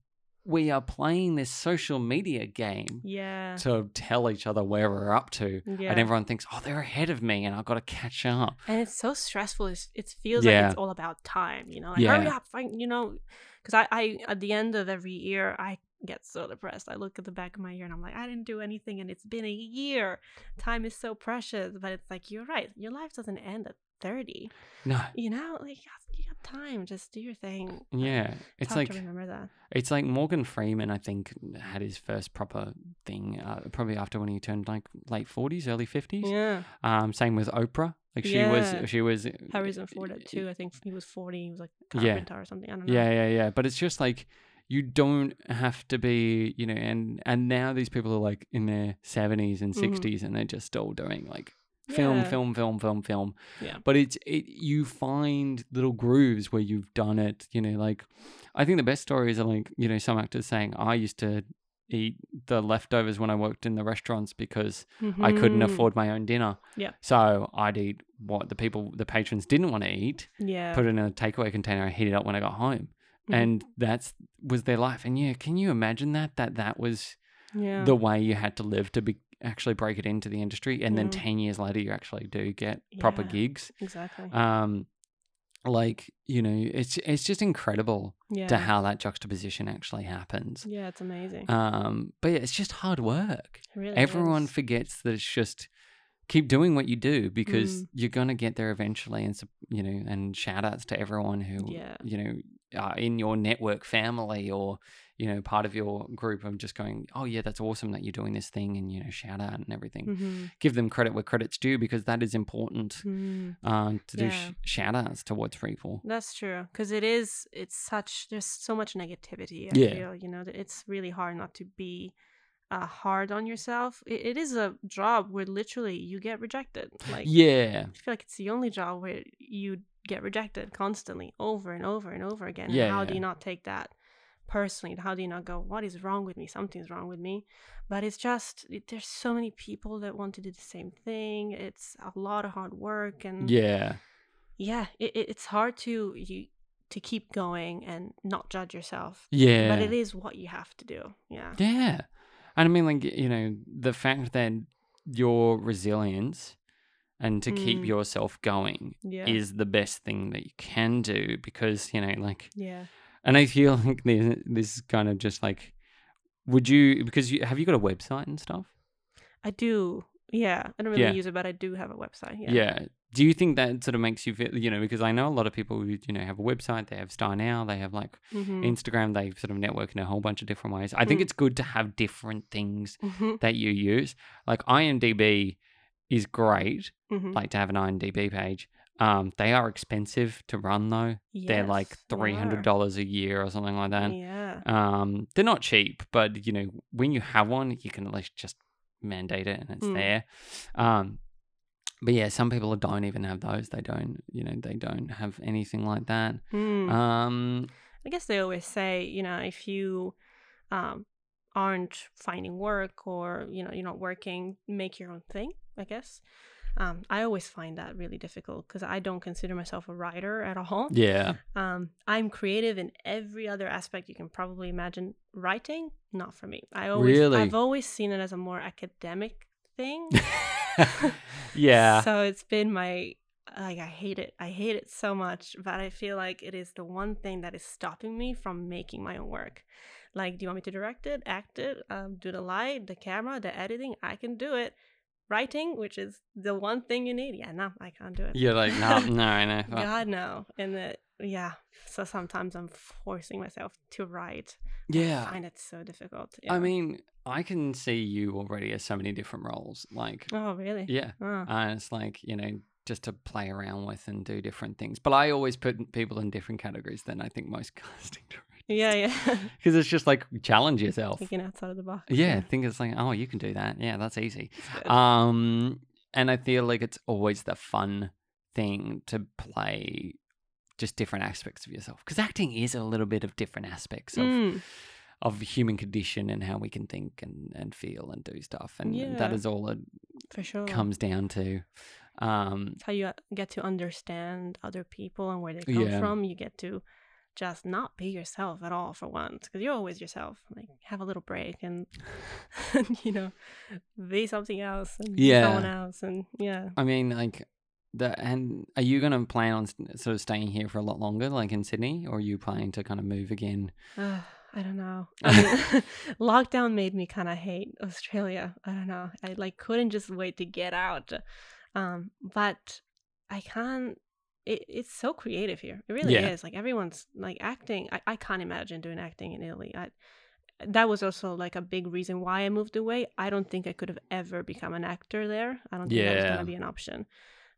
we are playing this social media game yeah. to tell each other where we're up to. Yeah. And everyone thinks, oh, they're ahead of me and I've got to catch up. and it's so stressful. It's, it feels Yeah. like it's all about time, you know. Like, hurry Yeah. up, find, you know, because I, I, at the end of every year, I get so depressed. I look at the back of my year and I'm like, I didn't do anything, and it's been a year. Time is so precious, but it's like you're right. Your life doesn't end at thirty. No. You know, like you got, got time. Just do your thing. Yeah. It's hard like remember that. it's like Morgan Freeman, I think, had his first proper thing uh, probably after when he turned like late forties, early fifties. Yeah, Um, same with Oprah. Like she Yeah. was she was Harrison Ford at two. I think he was forty. He was like Yeah. carpenter or something. I don't know. Yeah, yeah, yeah. But it's just like you don't have to be, you know, and and now these people are like in their seventies and Mhm. 60s and they're just still doing like film, Yeah. film, film, film, film. Yeah. But it's it you find little grooves where you've done it, you know, like I think the best stories are like, you know, some actors saying, I used to eat the leftovers when I worked in the restaurants because I couldn't Mhm. afford my own dinner. Yeah. So I'd eat what the people the patrons didn't want to eat, Yeah. put it in a takeaway container and heat it up when I got home Mhm. and that's was their life and yeah can you imagine that that that was yeah. the way you had to live to be actually break it into the industry and then Yeah. 10 years later you actually do get proper gigs exactly. um like you know it's it's just incredible yeah. to how that juxtaposition actually happens Yeah, it's amazing. um but yeah it's just hard work really everyone is. forgets that it's just keep doing what you do because Mm. you're going to get there eventually and you know and shout outs to everyone who Yeah. you know are in your network family or you know part of your group of just going oh yeah that's awesome that you're doing this thing and you know shout out and everything Mhm. give them credit where credit's due because that is important Mm. um, to do sh- shout outs towards people That's true because it is. It's such. There's so much negativity. I Yeah. feel you know it's really hard not to be uh, hard on yourself. It, it is a job where literally you get rejected. Like yeah I feel like it's the only job where you get rejected constantly, over and over and over again. Yeah, How do you not take that personally? How do you not go, "What is wrong with me? Something's wrong with me." But it's just it, there's so many people that want to do the same thing. It's a lot of hard work and yeah yeah, it, it, it's hard to you to keep going and not judge yourself. yeah But it is what you have to do. Yeah. Yeah. And I mean, like, you know, the fact that your resilience and to keep Mm. yourself going Yeah. is the best thing that you can do because, you know, like, yeah. And I feel like this, this is kind of just like, would you, because you, have you got a website and stuff? I do. Yeah. I don't really Yeah. use it, but I do have a website. Yeah. Yeah. Do you think that sort of makes you feel, you know, because I know a lot of people who, you know, have a website, they have Star Now, they have like Mhm. Instagram, they sort of network in a whole bunch of different ways. I think Mm. it's good to have different things Mhm. that you use. Like IMDb is great, Mhm. like to have an IMDb page. Um, they are expensive to run though. They're like three hundred dollars a year or something like that. Yeah. Um, they're not cheap, but you know when you have one, you can at least just mandate it and it's Mm. there. Um, but yeah, some people don't even have those. They don't, you know, they don't have anything like that. Mm. Um, I guess they always say, you know, if you um, aren't finding work or, you know, you're not working, make your own thing, I guess. Um, I always find that really difficult because I don't consider myself a writer at all. Yeah. Um, I'm creative in every other aspect you can probably imagine. Writing, not for me. I always, Really? I've always seen it as a more academic thing. yeah. So it's been my like I hate it. I hate it so much, but I feel like it is the one thing that is stopping me from making my own work. Like, do you want me to direct it, act it, um, do the light, the camera, the editing? I can do it. Writing, which is the one thing you need. Yeah, no, I can't do it. You're like, no, no, no. fuck." God no. And the yeah. So sometimes I'm forcing myself to write. Yeah. I find it so difficult. I mean, I can see you already as so many different roles. Like, Oh really? yeah. Oh. And it's like, you know, just to play around with and do different things. But I always put people in different categories than I think most casting directors. Yeah, yeah. Because it's just like challenge yourself. Thinking outside of the box. Yeah, I think it's like, oh, you can do that. Yeah, that's easy. Um, and I feel like it's always the fun thing to play just different aspects of yourself because acting is a little bit of different aspects of Mm, of human condition and how we can think and and feel and do stuff and Yeah. that is all it for sure. comes down to um It's how you uh, get to understand other people and where they come Yeah. from. You get to just not be yourself at all for once because you're always yourself. Like have a little break and, you know, be something else and be someone Yeah. else and yeah. i mean like the and are you gonna plan on sort of staying here for a lot longer like in sydney or are you planning to kind of move again Uh, I don't know. I mean, lockdown made me kind of hate Australia. I don't know. I like couldn't just wait to get out. Um, but I can't. It, it's so creative here. It really Yeah. is. Like everyone's like acting. I, I can't imagine doing acting in Italy. I, that was also like a big reason why I moved away. I don't think I could have ever become an actor there. I don't think that was gonna be an option.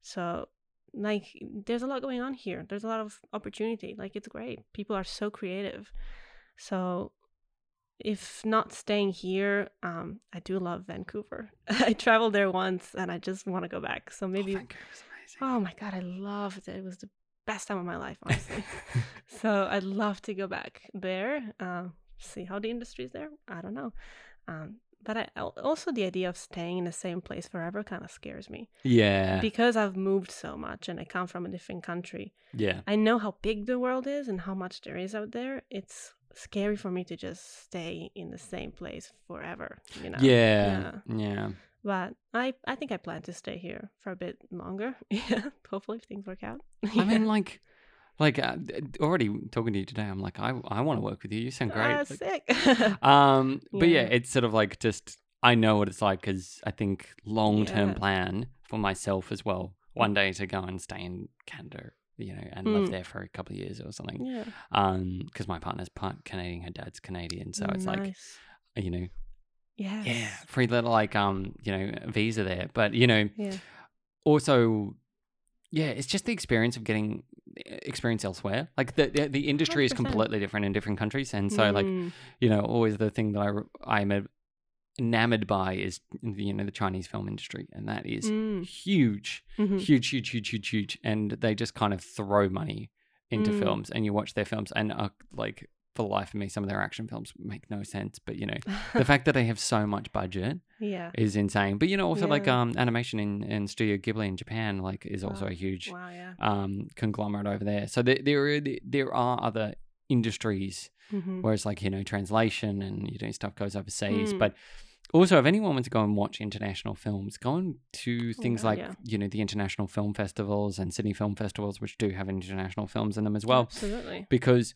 So like there's a lot going on here. There's a lot of opportunity. Like it's great. People are so creative. So if not staying here, um, I do love Vancouver. I traveled there once and I just want to go back. So maybe oh, amazing oh my god, I loved it. It was the best time of my life, honestly. so I'd love to go back there. Um, see how the industry is there. I don't know. Um, but I also the idea of staying in the same place forever kind of scares me yeah because I've moved so much and I come from a different country. yeah I know how big the world is and how much there is out there. It's scary for me to just stay in the same place forever, you know. yeah yeah But I I think I plan to stay here for a bit longer. Yeah, hopefully if things work out. I mean, like, like uh, already talking to you today, I'm like, I, I want to work with you. You sound great. Ah, Like, sick. um, but yeah, Yeah. it's sort of like just I know what it's like because I think long term Yeah. plan for myself as well. One day to go and stay in Canada, you know, and live Mm. there for a couple of years or something. yeah. Um, because my partner's part Canadian, her dad's Canadian, so it's like you know, yes. yeah, free little like um, you know, visa there. But you know, Yeah. also yeah it's just the experience of getting eh, experience elsewhere like the the, the industry is 100%. completely different in different countries and so like Mm, you know always the thing that I I'm enamored by is you know the chinese film industry and that is mm, huge mhm. huge huge huge huge huge and they just kind of throw money into Mm. films and you watch their films and uh, like for the life of me some of their action films make no sense but you know the fact that they have so much budget yeah. is insane. But you know, also like um animation in, in Studio Ghibli in Japan, like is also a huge Wow. Yeah. um conglomerate over there. So there there are, there are other industries Mhm. where it's like you know translation and you know stuff goes overseas. Mm. But also, if anyone wants to go and watch international films, go on to Oh, things like yeah. you know the international film festivals and Sydney film festivals, which do have international films in them as well. Absolutely. Because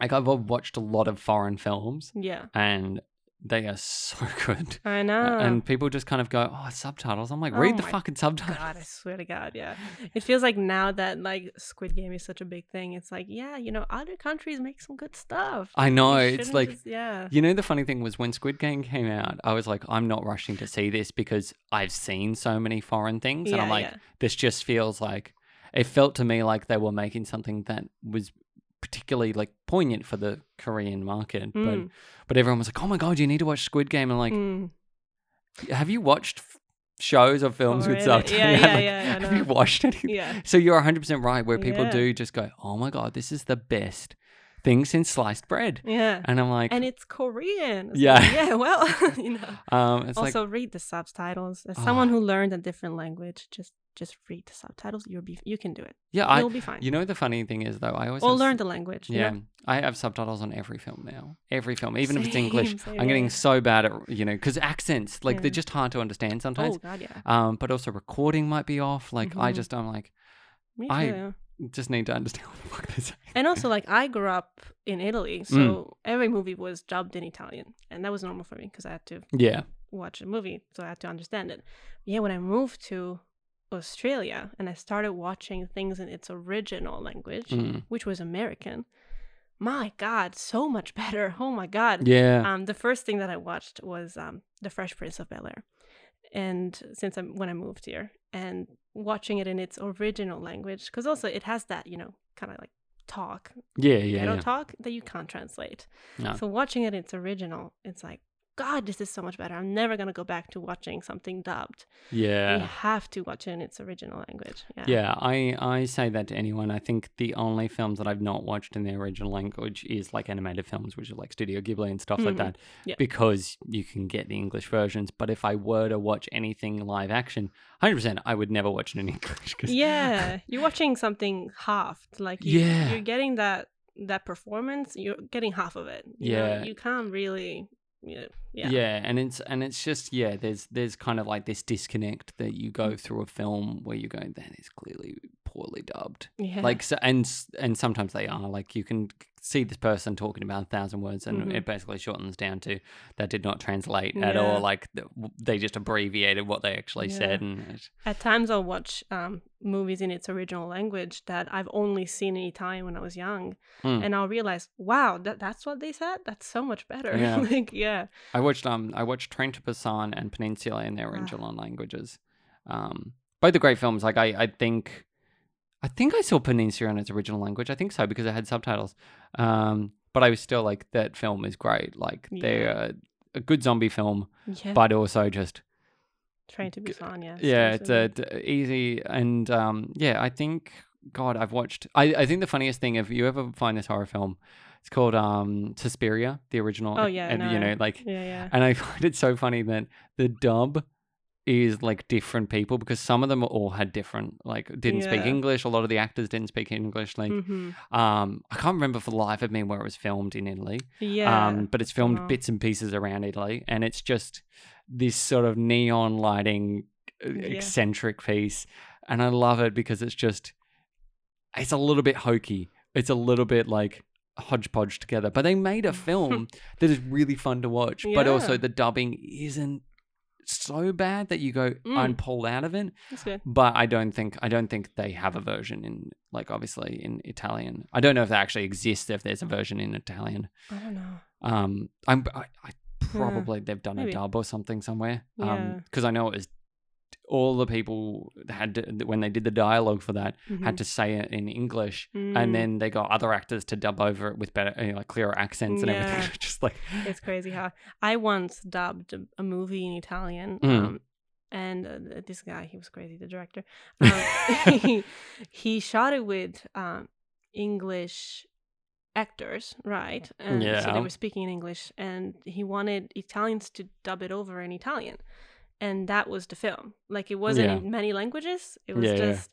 like I've watched a lot of foreign films Yeah. and they are so good. I know. And people just kind of go, "Oh, subtitles." I'm like, "Read Oh the fucking subtitles." God, I swear to God, yeah. It feels like now that like Squid Game is such a big thing, it's like, yeah, you know, other countries make some good stuff. I know. It's like just- yeah, you know the funny thing was when Squid Game came out, I was like, I'm not rushing to see this because I've seen so many foreign things, and I'm like, yeah. this just feels like it felt to me like they were making something that was particularly like poignant for the Korean market. But Mm. but everyone was like, oh my god, you need to watch Squid Game. And like, Mm. have you watched f- shows or films with Already. subtitles? Yeah, yeah, Like, yeah, Have you watched any? yeah, So you're 100% right where people Yeah. do just go, "Oh my god, this is the best things in sliced bread. Yeah. And I'm like, And it's Korean. It's Yeah. like, yeah, well, you know. um, it's like, also read the subtitles. As someone Ah. who learned a different language, just just read the subtitles. You'll be you can do it. yeah, I, You'll be fine. you know, the funny thing is though, I always or have learn the language. you Yeah, know? I have subtitles on every film now. Every film, even if it's English. Same, same, I'm getting yeah. so bad at you know because accents like they're just hard to understand sometimes. Oh god, yeah. Um, but also recording might be off. Like I Mhm. just I'm like Me I- just need to understand what the fuck they're saying. And also, like, I grew up in Italy, so Mm. every movie was dubbed in Italian, and that was normal for me because I had to Yeah, watch a movie, so I had to understand it. Yeah, when I moved to Australia and I started watching things in its original language, Mm. which was American, my God, so much better. Oh my God. yeah, Um, the first thing that I watched was um, The Fresh Prince of Bel Air, and since I'm when I moved here, and watching it in its original language, because also it has that you know kind of like talk, yeah, yeah. ghetto yeah. talk that you can't translate. No. So watching it in its original, it's like, God, this is so much better. I'm never gonna go back to watching something dubbed. Yeah, you have to watch it in its original language. Yeah. Yeah, I, I say that to anyone. I think the only films that I've not watched in their original language is like animated films, which are like Studio Ghibli and stuff like Mhm. that, Yeah. because you can get the English versions. But if I were to watch anything live action, 100%, I would never watch it in English. 'cause- Yeah, you're watching something half. Like you, Yeah. you're getting that that performance. You're getting half of it. You know, Yeah. you can't really. Yeah, yeah, yeah and it's and it's just yeah there's there's kind of like this disconnect that you Mm. go through a film where you go that is clearly poorly dubbed yeah. like so, and and sometimes they are like you can see this person talking about a thousand words and Mhm. it basically shortens down to that did not translate at all like they just abbreviated what they actually said and it's- At times, I'll watch um, movies in its original language that I've only seen in Italian when I was young, Hmm. and I'll realize, wow, that that's what they said. That's so much better. Yeah. like, yeah, i watched um i watched train to busan and peninsula in their Ah. original languages um both are great films like i i think i think i saw peninsula in its original language i think so because it had subtitles um but i was still like that film is great like they're a, good zombie film yeah. but also just Train to Busan, yeah. yeah it's a easy and um yeah i think god i've watched i i think the funniest thing if you ever find this horror film it's called um suspiria the original Oh, yeah, and no, you know like yeah, yeah. and i find it so funny that the dub is like different people because some of them all had different like didn't speak english a lot of the actors didn't speak english like hmm um i can't remember for the life of me where it was filmed in italy Yeah. um, but it's filmed Wow. bits and pieces around Italy, and it's just this sort of neon lighting, uh, Yeah. eccentric piece, and I love it because it's just, it's a little bit hokey. It's a little bit like hodgepodge together, but they made a film that is really fun to watch. But also the dubbing isn't so bad that you go Mm. I'm pulled out of it. That's good. But I don't think I don't think they have a version in like obviously in Italian. I don't know if that actually exists. If there's a version in Italian. I don't know. Um, I'm I, I probably they've done maybe. a dub or something somewhere. Um, Yeah. because I know it was all the people had to, when they did the dialogue for that had Mhm. to say it in English, Mm, and then they got other actors to dub over it with better, you know, like clearer accents and everything. Just like it's crazy how I once dubbed a- movie in Italian. Mm. Um, and uh, this guy, he was crazy, the director. Um, he, he shot it with um, English actors, right? And so Yeah. they were speaking in English, and he wanted Italians to dub it over in Italian, and that was the film. Like it wasn't Yeah. in many languages. It was Yeah, yeah. just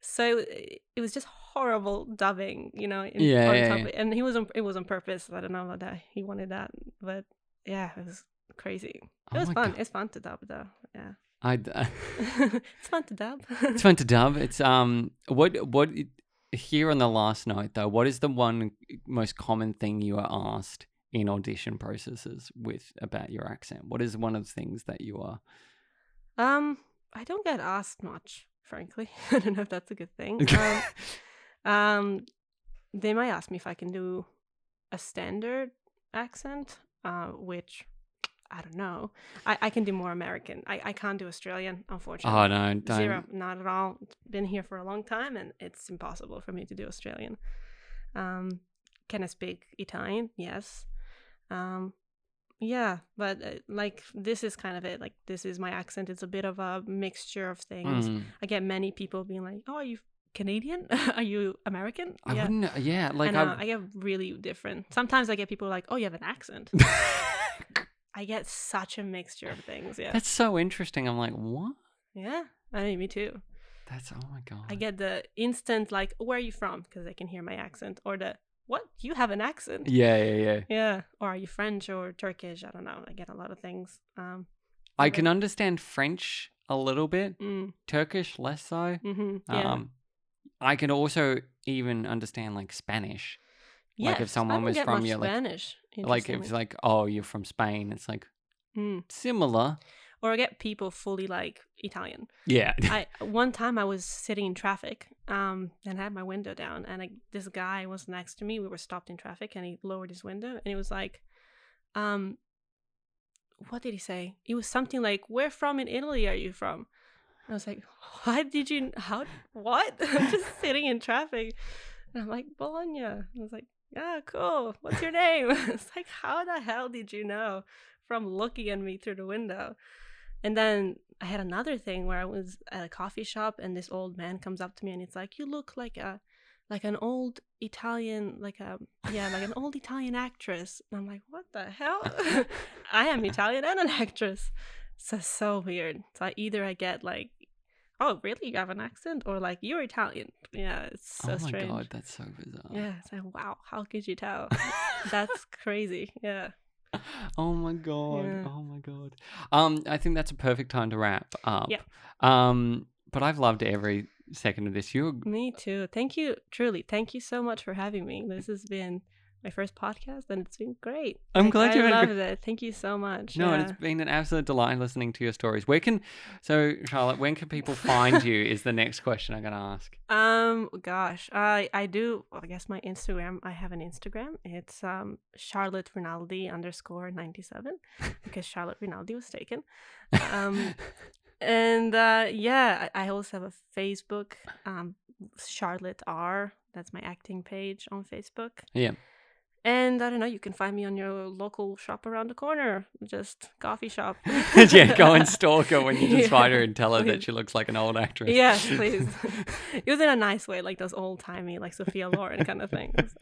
so it it was just horrible dubbing, you know. In, Yeah, on yeah, top yeah. and he was on it was on purpose. I don't know about that. He wanted that, but yeah, it was crazy. It Oh was fun. God. It's fun to dub though. Yeah, I. it's fun to dub. it's fun to dub. It's um what what here on the last note though. What is the one most common thing you are asked in audition processes with about your accent? What is one of the things that you are? um, I don't get asked much, frankly. I don't know if that's a good thing. Um, um, they might ask me if I can do a standard accent, uh, which I don't know. I, I can do more American. I, I can't do Australian, unfortunately. Oh no, don't. Zero, not at all. Been here for a long time, and it's impossible for me to do Australian. Um, can I speak Italian? Yes. Um, yeah, but uh, like this is kind of it. Like this is my accent. It's a bit of a mixture of things. Mm, I get many people being like, "Oh, are you Canadian? Are you American? I yeah. wouldn't. Yeah, like know. I. I get really different. Sometimes I get people like, "Oh, you have an accent." I get such a mixture of things. Yeah. That's so interesting. I'm like, what? yeah. I mean, me too. That's oh my god. I get the instant like, "Where are you from?" because I can hear my accent, or the "What? You have an accent?" Yeah, yeah, yeah. Yeah. Or are you French or Turkish? I don't know. I get a lot of things. Um. I can understand French a little bit. Mm, Turkish less so. hmm yeah. Um, I can also even understand like Spanish. yeah, like if someone was from your, like- Spanish. Like if it's like, oh, you're from Spain. It's like Mm. similar. Or I get people fully like Italian. Yeah. I one time I was sitting in traffic, um, and I had my window down, and I, this guy was next to me. We were stopped in traffic, and he lowered his window, and he was like, um, what did he say? It was something like, "Where from in Italy are you from?" I was like, "Why did you? How? What?" I'm just sitting in traffic, and I'm like, "Bologna." I was like, "Yeah, cool. What's your name?" it's like, "How the hell did you know?" From looking at me through the window. And then I had another thing where I was at a coffee shop and this old man comes up to me and it's like, "You look like a like an old Italian like a yeah, like an old Italian actress." And I'm like, "What the hell? I am Italian and an actress." So so weird. So I, either I get like, "Oh, really? You have an accent?" or like, "You're Italian." Yeah, it's so strange. oh my strange. god, that's so bizarre. Yeah, it's like, "Wow, how could you tell?" That's crazy. Yeah. oh my god. Yeah. Oh my god. Um, I think that's a perfect time to wrap up. Yeah. Um, but I've loved every second of this. You're Me too. Thank you, truly. Thank you so much for having me. This has been my first podcast, and it's been great. I'm Like, glad I you had loved it. Thank you so much. no, yeah. it's been an absolute delight listening to your stories. Where can so Charlotte, when can people find you? Is the next question I'm gonna ask. Um, gosh, I I do. Well, I guess my Instagram. I have an Instagram. It's um Charlotte Rinaldi underscore ninety seven because Charlotte Rinaldi was taken. Um, and uh, yeah, I, I also have a Facebook. Um, Charlotte R. That's my acting page on Facebook. Yeah. And I don't know, you can find me on your local shop around the corner, just coffee shop. yeah, go and stalk her when you just find her and tell her that she looks like an old actress. Yes, please. it was in a nice way, like those old timey, like Sophia Loren kind of things.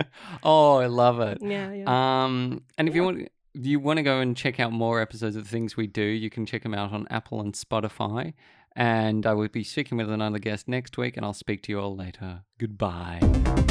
oh, I love it. Yeah, yeah. Um, and if you want, you want to go and check out more episodes of the things we do, you can check them out on Apple and Spotify. And I will be speaking with another guest next week, and I'll speak to you all later. Goodbye.